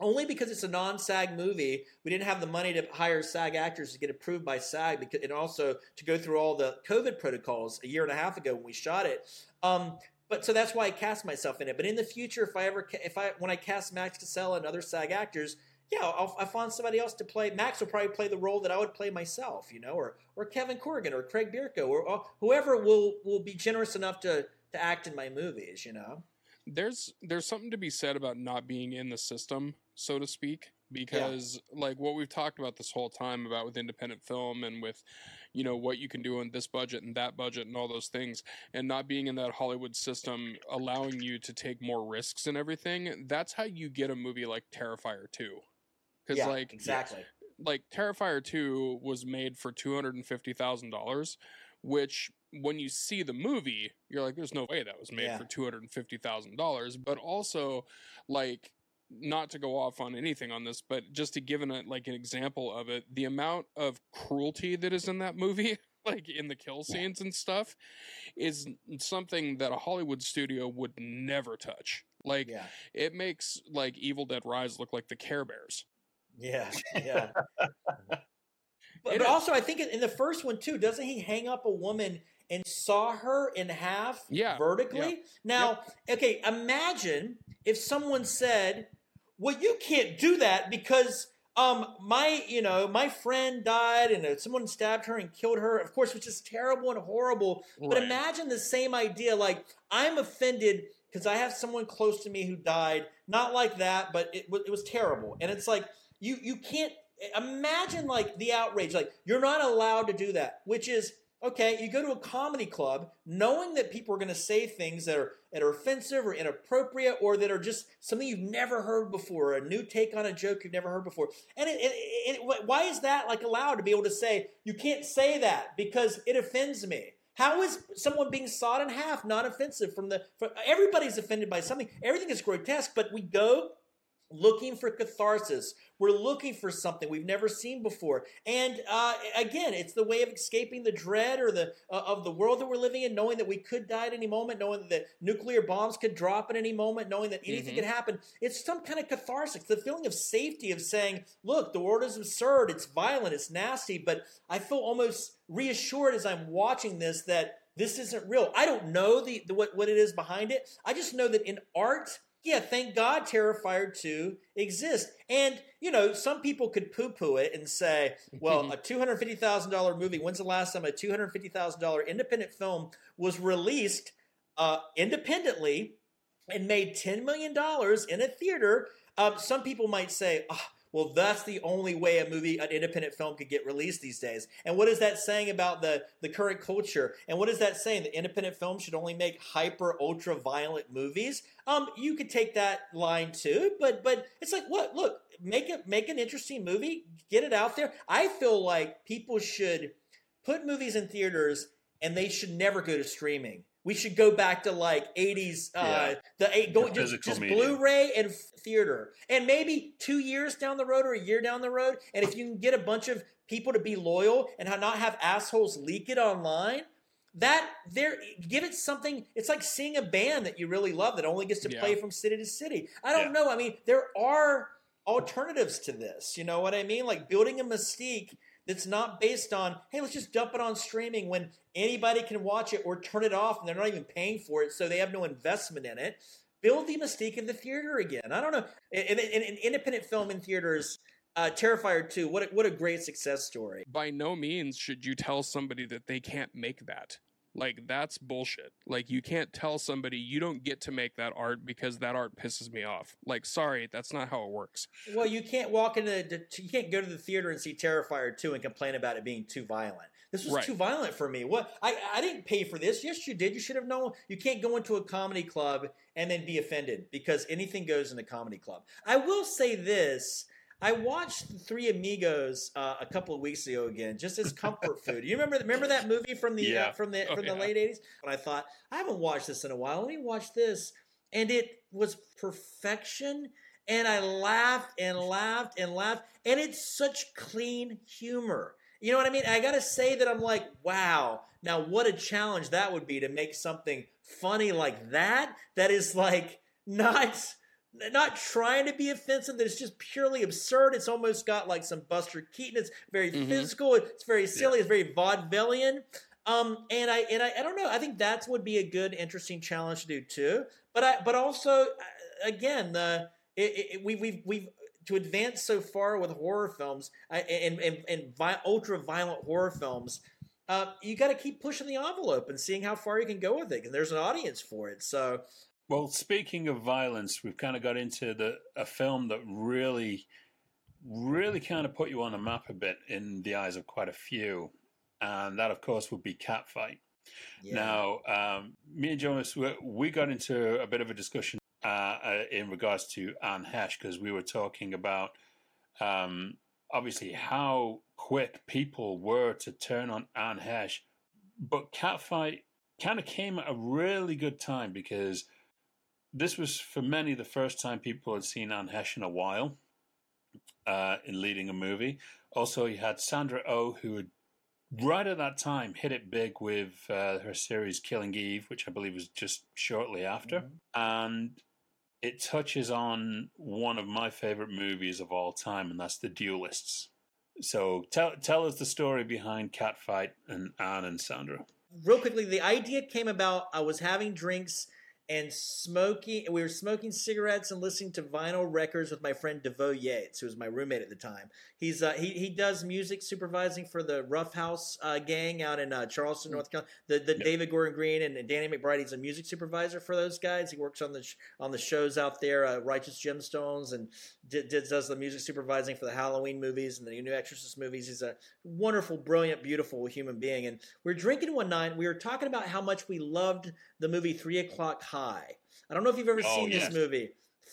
[SPEAKER 4] only because it's a non-SAG movie. We didn't have the money to hire SAG actors to get approved by SAG, because, and also to go through all the COVID protocols a year and a half ago when we shot it. Um, but so that's why I cast myself in it. But in the future, if I ever, if I when I cast Max Casella and other SAG actors, yeah, I'll, I'll find somebody else to play. Max will probably play the role that I would play myself, you know, or or Kevin Corrigan or Craig Bierko or, or whoever will will be generous enough to to act in my movies, you know.
[SPEAKER 3] There's there's something to be said about not being in the system, so to speak, because yeah. like what we've talked about this whole time about with independent film and with you know what you can do on this budget and that budget and all those things and not being in that hollywood system allowing you to take more risks and everything that's how you get a movie like terrifier 2 because
[SPEAKER 4] yeah,
[SPEAKER 3] like
[SPEAKER 4] exactly.
[SPEAKER 3] like terrifier 2 was made for $250000 which when you see the movie you're like there's no way that was made
[SPEAKER 4] Yeah.
[SPEAKER 3] for $250000 but also like not to go off on anything on this but just to give an, uh, like an example of it the amount of cruelty that is in that movie like in the kill scenes and stuff is something that a hollywood studio would never touch. Like
[SPEAKER 4] yeah.
[SPEAKER 3] it makes like evil dead rise look like the care bears
[SPEAKER 4] yeah yeah. But, but also i think in the first one too doesn't he hang up a woman and saw her in half
[SPEAKER 3] Yeah,
[SPEAKER 4] vertically? Now okay imagine if someone said well you can't do that because um my you know my friend died and uh, someone stabbed her and killed her of course which is terrible and horrible but imagine the same idea like i'm offended because i have someone close to me who died. Not like that but it, wa- it was terrible. And it's like you you can't imagine like the outrage like you're not allowed to do that which is okay you go to a comedy club knowing that people are going to say things that are that are offensive or inappropriate or that are just something you've never heard before a new take on a joke you've never heard before. And it, it, it, why is that like allowed to be able to say you can't say that because it offends me how is someone being sawed in half not offensive from the from, everybody's offended by something. Everything is grotesque but we go looking for catharsis. We're looking for something we've never seen before. And uh, again, it's the way of escaping the dread or the uh, of the world that we're living in, knowing that we could die at any moment, knowing that nuclear bombs could drop at any moment, knowing that anything
[SPEAKER 3] Mhm.
[SPEAKER 4] could happen. It's some kind of catharsis. The feeling of safety of saying, "Look, the world is absurd. It's violent. It's nasty." But I feel almost reassured as I'm watching this that this isn't real. I don't know the, the what what it is behind it. I just know that in art yeah, thank God Terrifier 2 exists. And, you know, some people could poo poo it and say, well, a $250,000 movie, when's the last time a $250,000 independent film was released uh, independently and made $10 million in a theater? Um, some people might say, ah, well, that's the only way a movie, an independent film, could get released these days. And what is that saying about the the current culture? And what is that saying? That independent films should only make hyper ultra violent movies? Um, you could take that line too, but but it's like what? Look, make it make an interesting movie, get it out there. I feel like people should put movies in theaters, and they should never go to streaming. We should go back to like '80s, uh,
[SPEAKER 2] Yeah.
[SPEAKER 4] the eight, go,
[SPEAKER 2] The
[SPEAKER 4] just, just. Blu-ray and theater, and maybe two years down the road or a year down the road. And if you can get a bunch of people to be loyal and not have assholes leak it online, that there give it something. It's like seeing a band that you really love that only gets to
[SPEAKER 3] Yeah.
[SPEAKER 4] play from city to city. I don't
[SPEAKER 2] Yeah.
[SPEAKER 4] know. I mean, there are alternatives to this. You know what I mean? Like building a mystique that's not based on, hey, let's just dump it on streaming when anybody can watch it or turn it off and they're not even paying for it, so they have no investment in it. Build the mystique of the theater again. I don't know. An, in, in independent film in theaters, uh, Terrifier 2, what a, what a great success story.
[SPEAKER 3] by no means should you tell somebody that they can't make that. Like that's bullshit. Like you can't tell somebody you don't get to make that art because that art pisses me off. Like sorry, that's not how it works.
[SPEAKER 4] Well, you can't walk into the, you can't go to the theater and see Terrifier 2 and complain about it being too violent. This was
[SPEAKER 3] Right.
[SPEAKER 4] too violent for me. What I I didn't pay for this. Yes, you did. You should have known. You can't go into a comedy club and then be offended because anything goes in a comedy club. I will say this. I watched Three Amigos uh, a couple of weeks ago again, just as comfort food. You remember remember that movie from the
[SPEAKER 2] Yeah.
[SPEAKER 4] uh, from the
[SPEAKER 3] Oh,
[SPEAKER 4] from
[SPEAKER 3] yeah.
[SPEAKER 4] the late eighties? And I thought I haven't watched this in a while. Let me watch this, and it was perfection. And I laughed and laughed and laughed, and it's such clean humor. You know what I mean? I gotta say that I'm like, wow. Now, what a challenge that would be to make something funny like that. That is like not not trying to be offensive. That it's just purely absurd. It's almost got like some Buster Keaton. It's very
[SPEAKER 3] Mhm.
[SPEAKER 4] physical. It's very silly. It's very vaudevillian. Um, and I and I, I don't know. I think that would be a good, interesting challenge to do too. But I but also uh, again the it, it, we we've we've to advance so far with horror films I- and and, and vi- ultra violent horror films. Uh, you got to keep pushing the envelope and seeing how far you can go with it, and there's an audience for it. So
[SPEAKER 2] Well, speaking of violence, we've kind of got into the a film that really, really kind of put you on the map a bit in the eyes of quite a few, and that, of course, would be Catfight.
[SPEAKER 4] yeah.
[SPEAKER 2] Now, um, me and Jonas, we, we got into a bit of a discussion uh, uh, in regards to Anne Heche because we were talking about um, obviously how quick people were to turn on Anne Heche, but Catfight kind of came at a really good time because this was for many the first time people had seen Anne Heche in a while uh, in leading a movie. Also, you had Sandra Oh, who had right at that time hit it big with uh, her series Killing Eve, which I believe was just shortly after.
[SPEAKER 4] Mhm.
[SPEAKER 2] And it touches on one of my favorite movies of all time, and that's The Duelists. So tell tell us the story behind Catfight and Anne and Sandra.
[SPEAKER 4] real quickly, the idea came about. I was having drinks and smoking. We were smoking cigarettes and listening to vinyl records with my friend DeVoe Yates, who was my roommate at the time. He's uh, he he does music supervising for the Rough House uh, gang out in uh, Charleston, North Carolina. The the
[SPEAKER 2] Yep.
[SPEAKER 4] David Gordon Green and, and Danny McBride. He's a music supervisor for those guys. He works on the sh- on the shows out there, uh, Righteous Gemstones, and d- d- does the music supervising for the Halloween movies and the new Exorcist movies. He's a wonderful, brilliant, beautiful human being. And we're drinking one night. We were talking about how much we loved the movie Three O'clock High. I don't know if you've ever
[SPEAKER 2] Oh,
[SPEAKER 4] seen
[SPEAKER 2] yes.
[SPEAKER 4] this movie.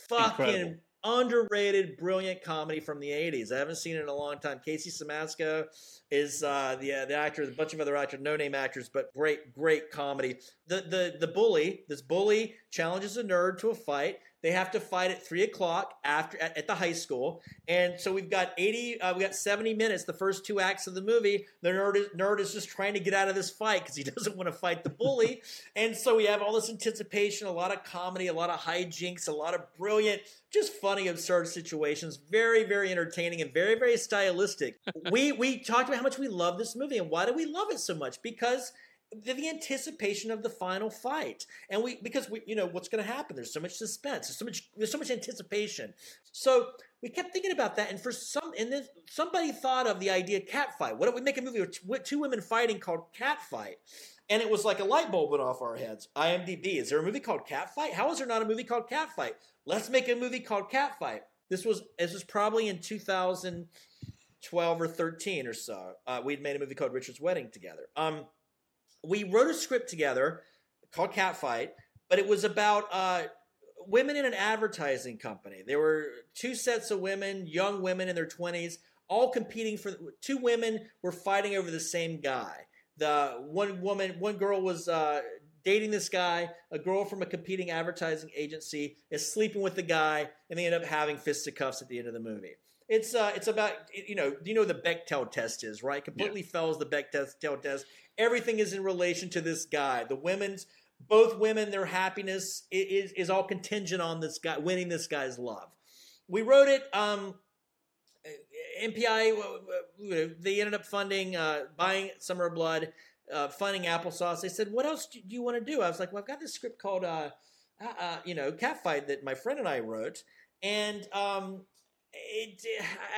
[SPEAKER 4] Fucking
[SPEAKER 2] Incredible.
[SPEAKER 4] underrated, brilliant comedy from the '80s. I haven't seen it in a long time. Casey Siemaszko is uh, the uh, the actor. A bunch of other actors, no name actors, but great, great comedy. The the the bully, this bully challenges a nerd to a fight. They have to fight at three o'clock after at, at the high school, and so we've got eighty, uh, we got seventy minutes. The first two acts of the movie, the nerd is, nerd is just trying to get out of this fight because he doesn't want to fight the bully, and so we have all this anticipation, a lot of comedy, a lot of hijinks, a lot of brilliant, just funny, absurd situations. Very, very entertaining and very, very stylistic. we we talked about how much we love this movie and why do we love it so much because the, the anticipation of the final fight. And we because we you know what's going to happen? There's so much suspense. There's so much there's so much anticipation. So we kept thinking about that and for some and then somebody thought of the idea cat fight. What if we make a movie with two- women fighting called cat fight? And it was like a light bulb went off our heads. Imdb is there a movie called cat fight? How is there not a movie called cat fight? Let's make a movie called cat fight. This was this was probably in 2012 or 13 or so uh, we'd made a movie called richard's wedding together. Um we wrote a script together called Catfight, but it was about uh, women in an advertising company. There were two sets of women, young women in their 20s, all competing for two women were fighting over the same guy. The one woman, one girl was uh, dating this guy. A girl from a competing advertising agency is sleeping with the guy, and they end up having fisticuffs at the end of the movie. It's uh, it's about you know you know the Bechdel test is right? Completely fails the Bechdel test. Everything is in relation to this guy. The women's both women, their happiness is is all contingent on this guy winning this guy's love. We wrote it. Um, MPI, w- they ended up funding, uh, buying Summer of Blood, uh, funding Applesauce. They said, "What else do you want to do?" I was like, "Well, I've got this script called, uh, uh, uh, you know, Catfight that my friend and I wrote, and um, it,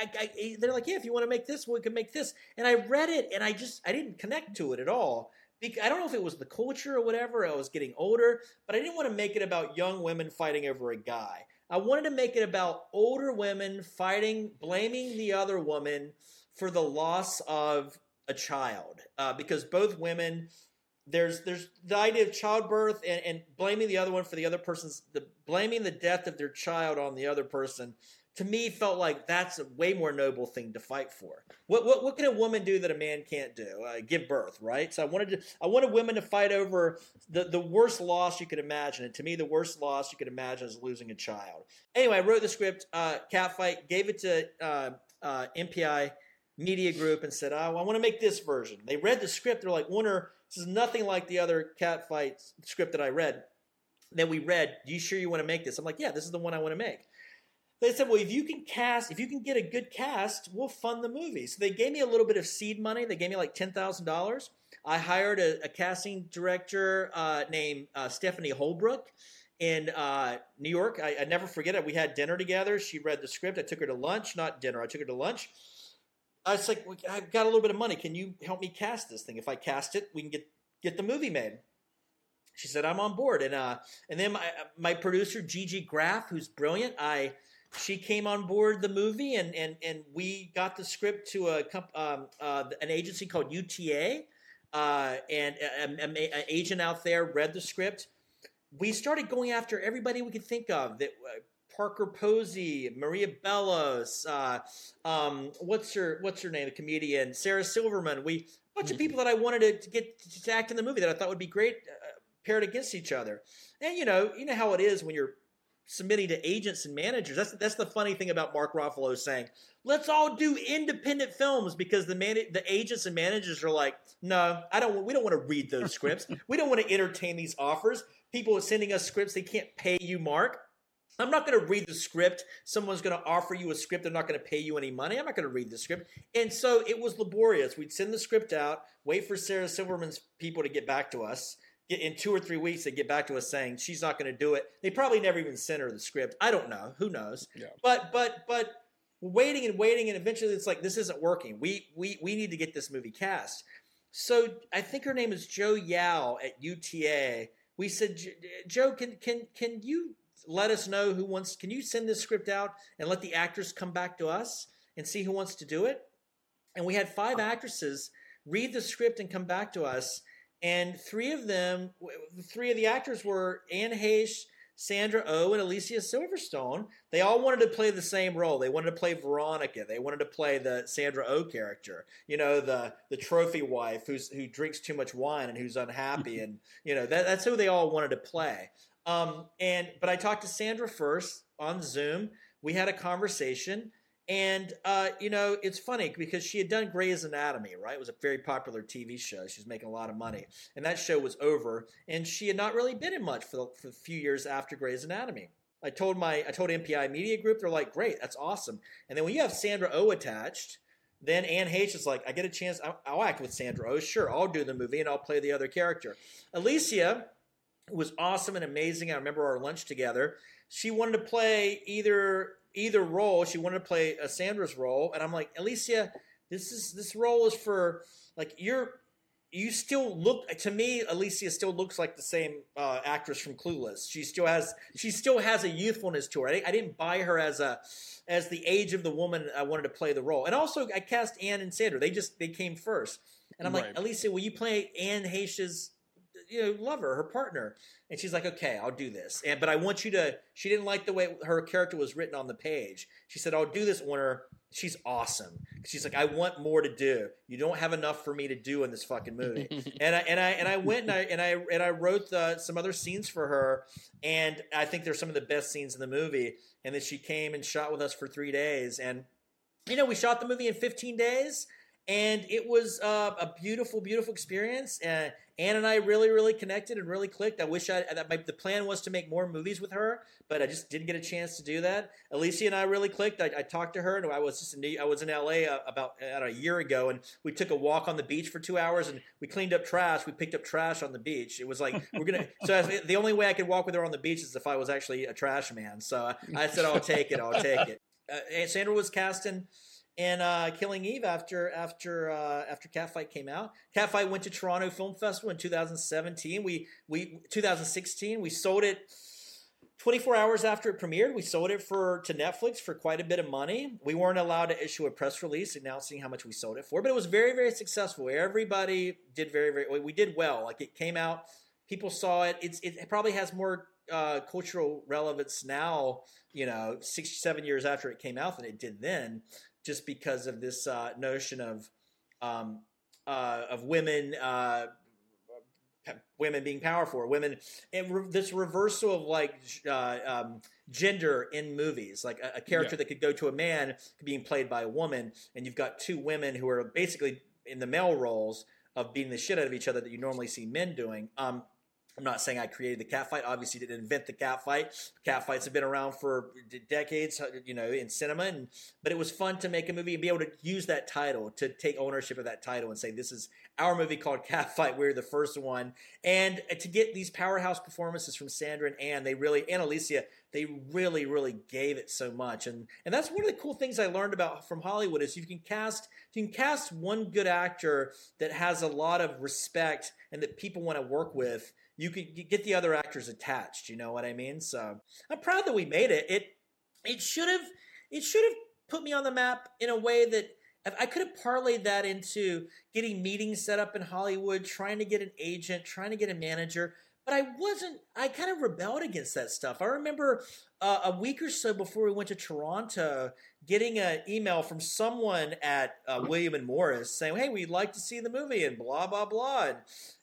[SPEAKER 4] I, I, they're like, yeah, if you want to make this, we can make this." And I read it, and I just, I didn't connect to it at all. I don't know if it was the culture or whatever. I was getting older, but I didn't want to make it about young women fighting over a guy. I wanted to make it about older women fighting, blaming the other woman for the loss of a child, uh, because both women. There's there's the idea of childbirth and, and blaming the other one for the other person's the blaming the death of their child on the other person to me felt like that's a way more noble thing to fight for. What what, what can a woman do that a man can't do? Uh, give birth, right? So I wanted to I wanted women to fight over the the worst loss you could imagine, and to me, the worst loss you could imagine is losing a child. Anyway, I wrote the script, uh, Catfight, gave it to uh, uh, MPI Media Group, and said, "Oh, I want to make this version." They read the script. They're like, "Onur, this is nothing like the other cat fight script that I read." Then we read, "Do you sure you want to make this?" I'm like, "Yeah, this is the one I want to make." They said, well, if you can cast, if you can get a good cast, we'll fund the movie. So they gave me a little bit of seed money. They gave me like ten thousand dollars. I hired a, a casting director uh, named uh, Stephanie Holbrook in uh, New York. I, I, never forget it. We had dinner together. She read the script. I took her to lunch, not dinner. I took her to lunch. I was like, I've got a little bit of money. Can you help me cast this thing? If I cast it, we can get get the movie made. She said, I'm on board. And uh, and then my my producer Gigi Graff, who's brilliant, I she came on board the movie and and and we got the script to a um, uh, an agency called UTA uh, and an agent out there read the script we started going after everybody we could think of that uh, Parker Posey, Maria Bellos, uh, um, what's her what's her name, the comedian Sarah Silverman. We a bunch of people that I wanted to, to get to act in the movie that I thought would be great uh, paired against each other. And you know, you know how it is when you're submitting to agents and managers. That's that's the funny thing about Mark Ruffalo saying, "Let's all do independent films," because the man, the agents and managers are like, "No, I don't. We don't want to read those scripts. we don't want to entertain these offers. People are sending us scripts they can't pay you, Mark." I'm not going to read the script. Someone's going to offer you a script. They're not going to pay you any money. I'm not going to read the script. And so it was laborious. We'd send the script out, wait for Sarah Silverman's people to get back to us in two or three weeks they get back to us saying she's not going to do it. They probably never even sent her the script. I don't know. Who knows? Yeah. But but but waiting and waiting and eventually it's like this isn't working. We we we need to get this movie cast. So I think her name is Joe Yao at UTA. We said, Joe, can can can you let us know who wants? Can you send this script out and let the actors come back to us and see who wants to do it? And we had five actresses read the script and come back to us and three of them, three of the actors were Anne Heche, Sandra O, oh, and Alicia Silverstone. They all wanted to play the same role. They wanted to play Veronica. They wanted to play the Sandra O oh character. You know, the the trophy wife who's who drinks too much wine and who's unhappy, and you know that, that's who they all wanted to play. Um, and but I talked to Sandra first on Zoom. We had a conversation and uh, you know, it's funny because she had done Grey's Anatomy, right? It was a very popular TV show. She was making a lot of money, and that show was over, and she had not really been in much for, the, for a few years after Grey's Anatomy. I told my I told MPI Media Group, they're like, "Great, that's awesome." And then when you have Sandra O oh attached, then Anne H is like, "I get a chance. I'll, I'll act with Sandra O. Oh, sure, I'll do the movie and I'll play the other character." Alicia was awesome and amazing. I remember our lunch together. She wanted to play either either role. She wanted to play a Sandra's role, and I'm like, Alicia, this is this role is for like you're you still look to me alicia still looks like the same uh, actress from clueless she still has she still has a youthfulness to her I, I, didn't buy her as a as the age of the woman i wanted to play the role and also i cast anne and sandra they just they came first and i'm right. like alicia will you play anne heche's you know lover her partner and she's like, okay, I'll do this. And but I want you to. She didn't like the way her character was written on the page. She said, I'll do this when her. She's awesome. She's like, I want more to do. You don't have enough for me to do in this fucking movie. and I and I and I went and I and I and I wrote the, some other scenes for her, and I think they're some of the best scenes in the movie. And then she came and shot with us for three days, and you know, we shot the movie in 15 days and it was uh, a beautiful, beautiful experience. Uh, Anne and I really, really connected and really clicked. I wish I that my, the plan was to make more movies with her, but I just didn't get a chance to do that. Alicia and I really clicked. I, I talked to her, and I was just in I was in LA uh, about a year ago, and we took a walk on the beach for two hours, and we cleaned up trash. We picked up trash on the beach. It was like we're gonna. so the only way I could walk with her on the beach is if I was actually a trash man. So I said, "I'll take it. I'll take it." Uh, Sandra was casting and uh, Killing Eve after after uh, after Catfight came out. Catfight went to Toronto Film Festival in 2017. We we 2016 we sold it 24 hours after it premiered. We sold it for to Netflix for quite a bit of money. We weren't allowed to issue a press release announcing how much we sold it for, but it was very very successful. Everybody did very very we did well. Like it came out, people saw it. It's it probably has more uh, cultural relevance now, you know, six, seven years after it came out than it did then, just because of this uh, notion of um, uh, of women. Uh, women being powerful, women, and re- this reversal of like uh, um, gender in movies, like a, a character
[SPEAKER 3] Yeah.
[SPEAKER 4] that could go to a man being played by a woman, and you've got two women who are basically in the male roles of beating the shit out of each other that you normally see men doing. Um, I'm not saying I created the cat fight. Obviously, didn't invent the cat fight. Cat fights have been around for decades, uh, you know, in cinema. And but it was fun to make a movie and be able to use that title to take ownership of that title and say this is our movie called Cat Fight. We're the first one, and uh, to get these powerhouse performances from Sandra and Anne, they really and Alicia, they really, really gave it so much. And and that's one of the cool things I learned about from Hollywood is you can cast you can cast one good actor that has a lot of respect and that people want to work with you could get the other actors attached. You know what I mean? So I'm proud that we made it. It it should have it should have put me on the map in a way that I could have parlayed that into getting meetings set up in Hollywood, trying to get an agent, trying to get a manager. But I wasn't. I kind of rebelled against that stuff. I remember uh, a week or so before we went to Toronto, getting an email from someone at uh, William and Morris saying, "Hey, we'd like to see the movie," and blah blah blah. And,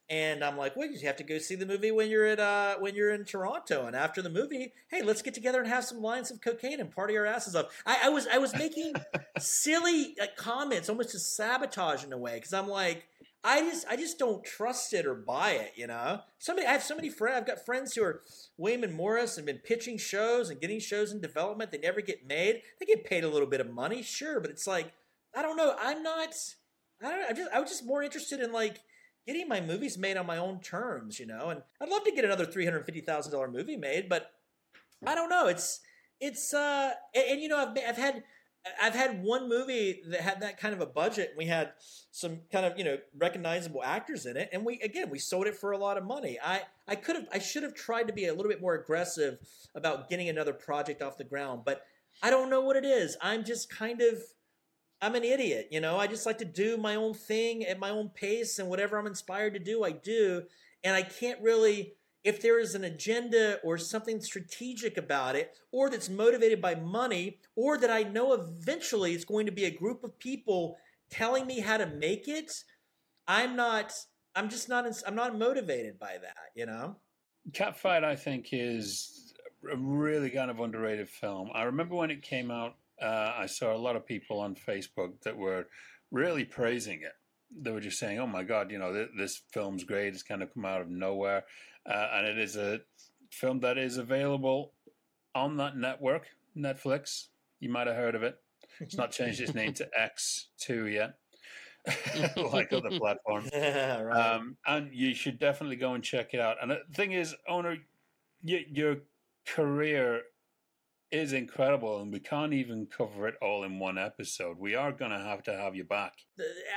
[SPEAKER 4] and I'm like, well, you have to go see the movie when you're at uh, when you're in Toronto. And after the movie, hey, let's get together and have some lines of cocaine and party our asses off. I, I was I was making silly like, comments, almost to sabotage in a way, because I'm like, I just I just don't trust it or buy it. You know, somebody I have so many friends. I've got friends who are and Morris and been pitching shows and getting shows in development. They never get made. They get paid a little bit of money, sure, but it's like I don't know. I'm not. I don't. know. I just I was just more interested in like getting my movies made on my own terms, you know. And I'd love to get another three hundred fifty thousand dollar movie made, but I don't know. It's it's uh and, and, you know I've I've had I've had one movie that had that kind of a budget. and We had some kind of you know recognizable actors in it, and we again we sold it for a lot of money. I I could have I should have tried to be a little bit more aggressive about getting another project off the ground, but I don't know what it is. I'm just kind of I'm an idiot, you know. I just like to do my own thing at my own pace, and whatever I'm inspired to do, I do. And I can't really, if there is an agenda or something strategic about it, or that's motivated by money, or that I know eventually it's going to be a group of people telling me how to make it, I'm not. I'm just not. I'm not motivated by that, you know.
[SPEAKER 2] Catfight, I think, is a really kind of underrated film. I remember when it came out, uh, I saw a lot of people on Facebook that were really praising it. They were just saying, "Oh my god, you know, th- this film's great. It's kind of come out of nowhere," uh, and it is a film that is available on that network, Netflix. You might have heard of it. It's not changed its name to X2 yet, like other platforms.
[SPEAKER 4] right.
[SPEAKER 2] Um, and you should definitely go and check it out. And the thing is, Onur, your, your career is incredible, and we can't even cover it all in one episode. We are going to have to have you back.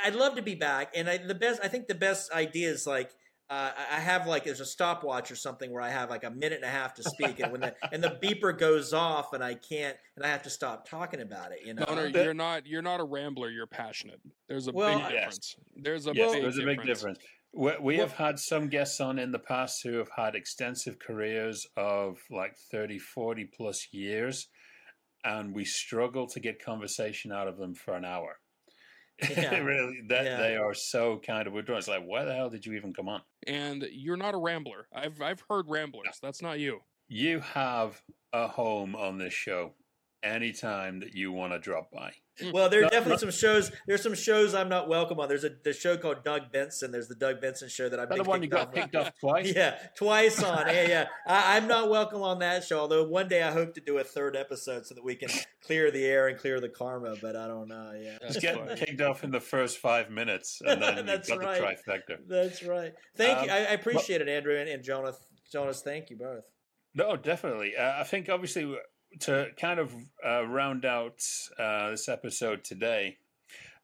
[SPEAKER 4] I'd love to be back, and I, the best. I think the best idea is like uh, I have like there's a stopwatch or something where I have like a minute and a half to speak, and when the and the beeper goes off, and I can't, and I have to stop talking about it. You know,
[SPEAKER 3] No, no, you're not. You're not a rambler. You're passionate. There's a
[SPEAKER 4] Well,
[SPEAKER 3] big
[SPEAKER 4] I-
[SPEAKER 3] difference. There's a
[SPEAKER 2] yes,
[SPEAKER 3] big
[SPEAKER 2] there's a big
[SPEAKER 3] difference.
[SPEAKER 2] We, we have had some guests on in the past who have had extensive careers of like 30, 40 plus years, and we struggle to get conversation out of them for an hour.
[SPEAKER 4] Yeah.
[SPEAKER 2] really, that
[SPEAKER 4] Yeah.
[SPEAKER 2] they are so kind of withdrawn. It's like, why the hell did you even come on?
[SPEAKER 3] And you're not a rambler. I've I've heard ramblers. That's not you.
[SPEAKER 2] You have a home on this show anytime that you want to drop by.
[SPEAKER 4] well, there are
[SPEAKER 2] No,
[SPEAKER 4] definitely
[SPEAKER 2] no.
[SPEAKER 4] some shows. There's some shows I'm not welcome on. There's a the show called Doug Benson. There's the Doug Benson show that I've been
[SPEAKER 2] the one you got
[SPEAKER 4] off
[SPEAKER 2] kicked
[SPEAKER 4] of.
[SPEAKER 2] off twice?
[SPEAKER 4] Yeah, twice on. Yeah, yeah. I, I'm not welcome on that show. Although one day I hope to do a third episode so that we can clear the air and clear the karma. But I don't know. Yeah,
[SPEAKER 3] That's
[SPEAKER 2] Just get
[SPEAKER 3] fine.
[SPEAKER 2] kicked off in the first five minutes, and then you've got
[SPEAKER 4] right.
[SPEAKER 2] the trifecta.
[SPEAKER 4] That's right. Thank you.
[SPEAKER 2] Um,
[SPEAKER 4] I, I appreciate it, Andrew and, and Jonas. Jonas, thank you both.
[SPEAKER 2] No, definitely. Uh, I think obviously to kind of uh, round out uh, this episode today,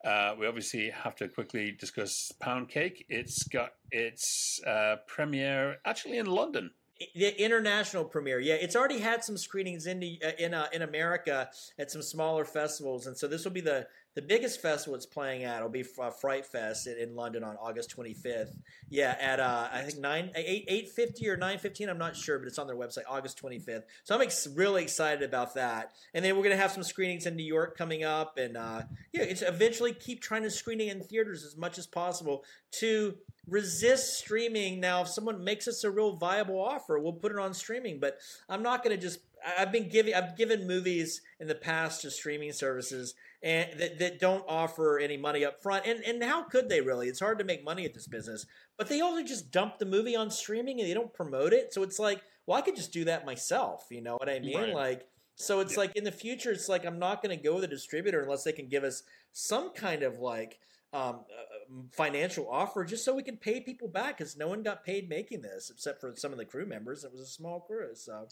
[SPEAKER 2] uh, we obviously have to quickly discuss Pound Cake. It's got its uh, premiere actually in London.
[SPEAKER 4] The international premiere, yeah, it's already had some screenings in the, uh, in uh, in America at some smaller festivals, and so this will be the the biggest festival it's playing at. Will be uh, Fright Fest in, London on August 25th. Yeah, at uh, I think nine eight eight fifty or nine fifteen. I'm not sure, but it's on their website, August 25th. So I'm ex- really excited about that. And then we're gonna have some screenings in New York coming up, and uh, yeah, it's eventually keep trying to screening in theaters as much as possible to resist streaming. Now, if someone makes us a real viable offer, we'll put it on streaming. But I'm not going to just. I've been giving. I've given movies in the past to streaming services and that, that don't offer any money up front. And and how could they really? It's hard to make money at this business. But they also just dump the movie on streaming and they don't promote it. So it's like, well, I could just do that myself. You know what I mean?
[SPEAKER 3] Right.
[SPEAKER 4] Like. So it's
[SPEAKER 2] Yeah.
[SPEAKER 4] like in the future, it's like I'm not going to go with a distributor unless they can give us some kind of like um, uh, financial offer just so we can pay people back because no one got paid making this except for some of the crew members. It was a small crew, so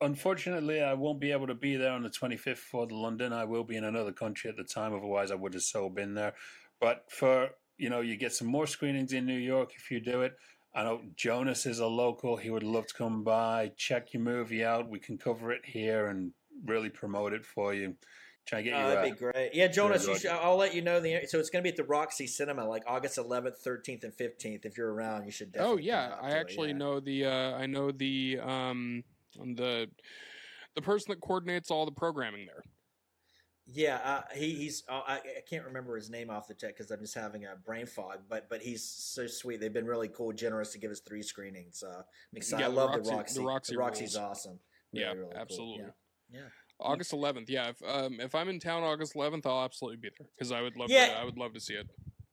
[SPEAKER 2] Unfortunately, I won't be able to be there on the 25th for the London. I will be in another country at the time. Otherwise, I would have so been there. But for, you know, you get some more screenings in New York if you do it. I know Jonas is a local. He would love to come by, check your movie out. We can cover it here and really promote it for you. Try and get
[SPEAKER 4] uh,
[SPEAKER 2] you
[SPEAKER 4] that'd be great. Yeah, Jonas, you should, I'll let you know the. So it's going to be at the Roxy Cinema, like August 11th, 13th, and 15th. If you're around, you should.
[SPEAKER 3] Oh yeah,
[SPEAKER 4] come
[SPEAKER 3] I
[SPEAKER 4] to it,
[SPEAKER 3] actually
[SPEAKER 4] yeah.
[SPEAKER 3] know the uh, I know the um the the person that coordinates all the programming there.
[SPEAKER 4] Yeah, uh, he, he's. Uh, I, I can't remember his name off the tech because I'm just having a brain fog. But but he's so sweet. They've been really cool, generous to give us three screenings. Uh, I'm excited.
[SPEAKER 3] Yeah,
[SPEAKER 4] I
[SPEAKER 3] the
[SPEAKER 4] love
[SPEAKER 3] Roxy-
[SPEAKER 4] the Roxy.
[SPEAKER 3] the Roxy
[SPEAKER 4] Roxy's
[SPEAKER 3] rules.
[SPEAKER 4] awesome.
[SPEAKER 3] Yeah,
[SPEAKER 4] Really, really cool.
[SPEAKER 3] absolutely.
[SPEAKER 4] Yeah. Yeah.
[SPEAKER 3] August 11th. Yeah, if um, if I'm in town August 11th, I'll absolutely be there because I would love
[SPEAKER 4] Yeah.
[SPEAKER 3] to. I would love to see it.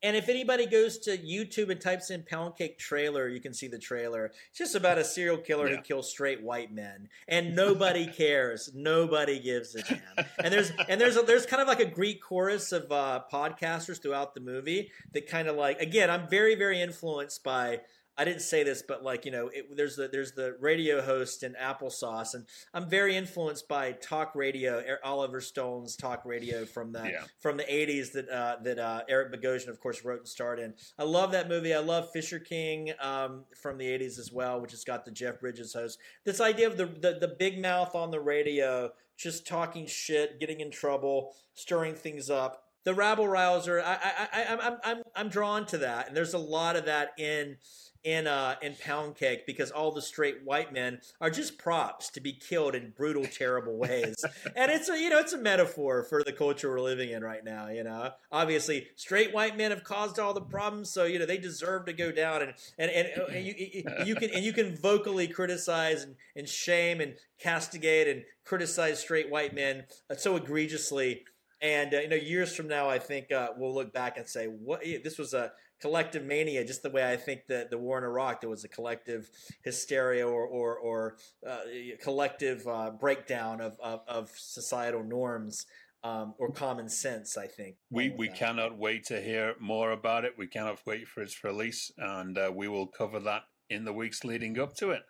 [SPEAKER 4] And if anybody goes to YouTube and types in Pound Cake trailer, you can see the trailer. It's just about a serial killer who kills straight white men, and nobody cares. Nobody gives a damn. And there's and there's a, there's kind of like a Greek chorus of uh, podcasters throughout the movie that kind of like again, I'm very very influenced by. I didn't say this, but like you know, it, there's the there's the radio host in Applesauce, and I'm very influenced by talk radio, Er- Oliver Stone's talk radio from the
[SPEAKER 2] Yeah.
[SPEAKER 4] from the 80s that uh, that uh, Eric Bogosian, of course, wrote and starred in. I love that movie. I love Fisher King um, from the 80s as well, which has got the Jeff Bridges host. This idea of the, the, the big mouth on the radio, just talking shit, getting in trouble, stirring things up. The rabble rouser, I, I, I, I'm, I'm, I'm, I'm drawn to that, and there's a lot of that in in uh, in Pound Cake because all the straight white men are just props to be killed in brutal, terrible ways. And it's a you know it's a metaphor for the culture we're living in right now you know? Obviously straight white men have caused all the problems so you know they deserve to go down and and, and, and you, you- you can and you can vocally criticize and, and shame and castigate and criticize straight white men uh, so egregiously. And uh, you know years from now i think uh, we'll look back and say what this was a collective mania just the way i think that the war in iraq there was a collective hysteria or or, or uh, collective uh, breakdown of, of, of societal norms um, or common sense. I think
[SPEAKER 2] We we
[SPEAKER 4] that.
[SPEAKER 2] cannot wait to hear more about it. We cannot wait for its release, and uh, we will cover that in the weeks leading up to it.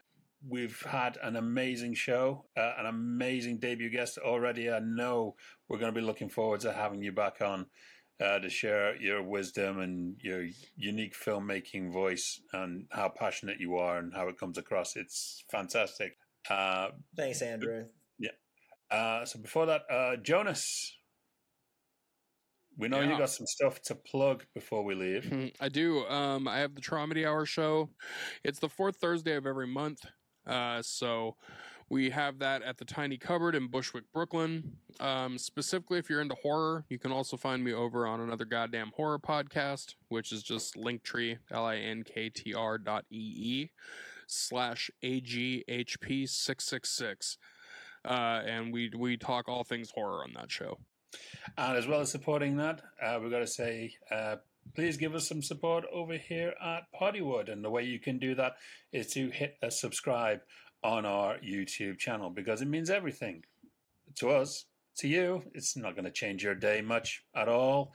[SPEAKER 2] We've had an amazing show, uh, an amazing debut guest already. I know we're going to be looking forward to having you back on uh, to share your wisdom and your unique filmmaking voice and how passionate you are and how it comes across. It's fantastic. Uh,
[SPEAKER 4] Thanks, Andrew. Yeah.
[SPEAKER 2] Uh, so before that, uh, Jonas, we know you got some stuff to plug before we leave.
[SPEAKER 3] Mhm, I do. Um, I have the Traumedy Hour show. It's the fourth Thursday of every month. Uh, so we have that at the Tiny Cupboard in Bushwick, Brooklyn. Um, specifically, if you're into horror, you can also find me over on another goddamn horror podcast, which is just Linktree, L I N K T R dot E E slash AGHP six six six. Uh, and we we talk all things horror on that show.
[SPEAKER 2] And as well as supporting that, uh, we've got to say, uh, please give us some support over here at Poddywood. And the way you can do that is to hit a subscribe on our YouTube channel because it means everything to us. To you, it's not going to change your day much at all.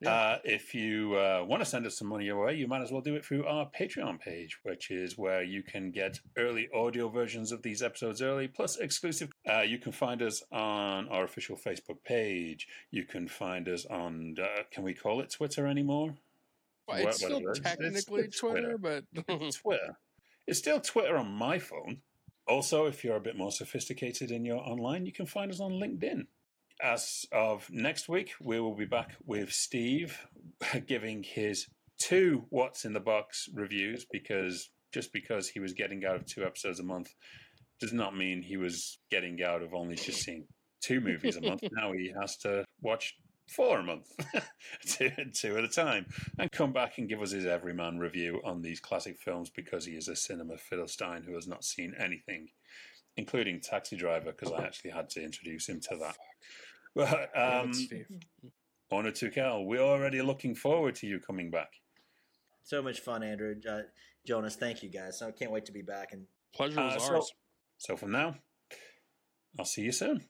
[SPEAKER 3] Yeah.
[SPEAKER 2] Uh, if you uh, want to send us some money your way, you might as well do it through our Patreon page, which is where you can get early audio versions of these episodes early, plus exclusive. Uh, you can find us on our official Facebook page. You can find us on, uh, can we call it Twitter anymore?
[SPEAKER 3] Well,
[SPEAKER 2] What-
[SPEAKER 3] it's still
[SPEAKER 2] whatever. It's-
[SPEAKER 3] technically
[SPEAKER 2] it's
[SPEAKER 3] Twitter, but
[SPEAKER 2] Twitter. It's still Twitter on my phone. Also, if you're a bit more sophisticated in your online, you can find us on LinkedIn. As of next week, we will be back with Steve giving his two What's in the Box reviews because just because he was getting out of two episodes a month does not mean he was getting out of only just seeing two movies a month. now he has to watch four a month, two, two at a time, and come back and give us his everyman review on these classic films because he is a cinema philistine who has not seen anything, including Taxi Driver, because I actually had to introduce him to that. But um, Onur Tukel, we're already looking forward to you coming back.
[SPEAKER 4] So much fun, Andrew. Uh, Jonas, thank you guys. I can't wait to be back. And
[SPEAKER 3] pleasure
[SPEAKER 2] Uh,
[SPEAKER 3] is
[SPEAKER 2] so-
[SPEAKER 3] ours.
[SPEAKER 2] So from now, I'll see you soon.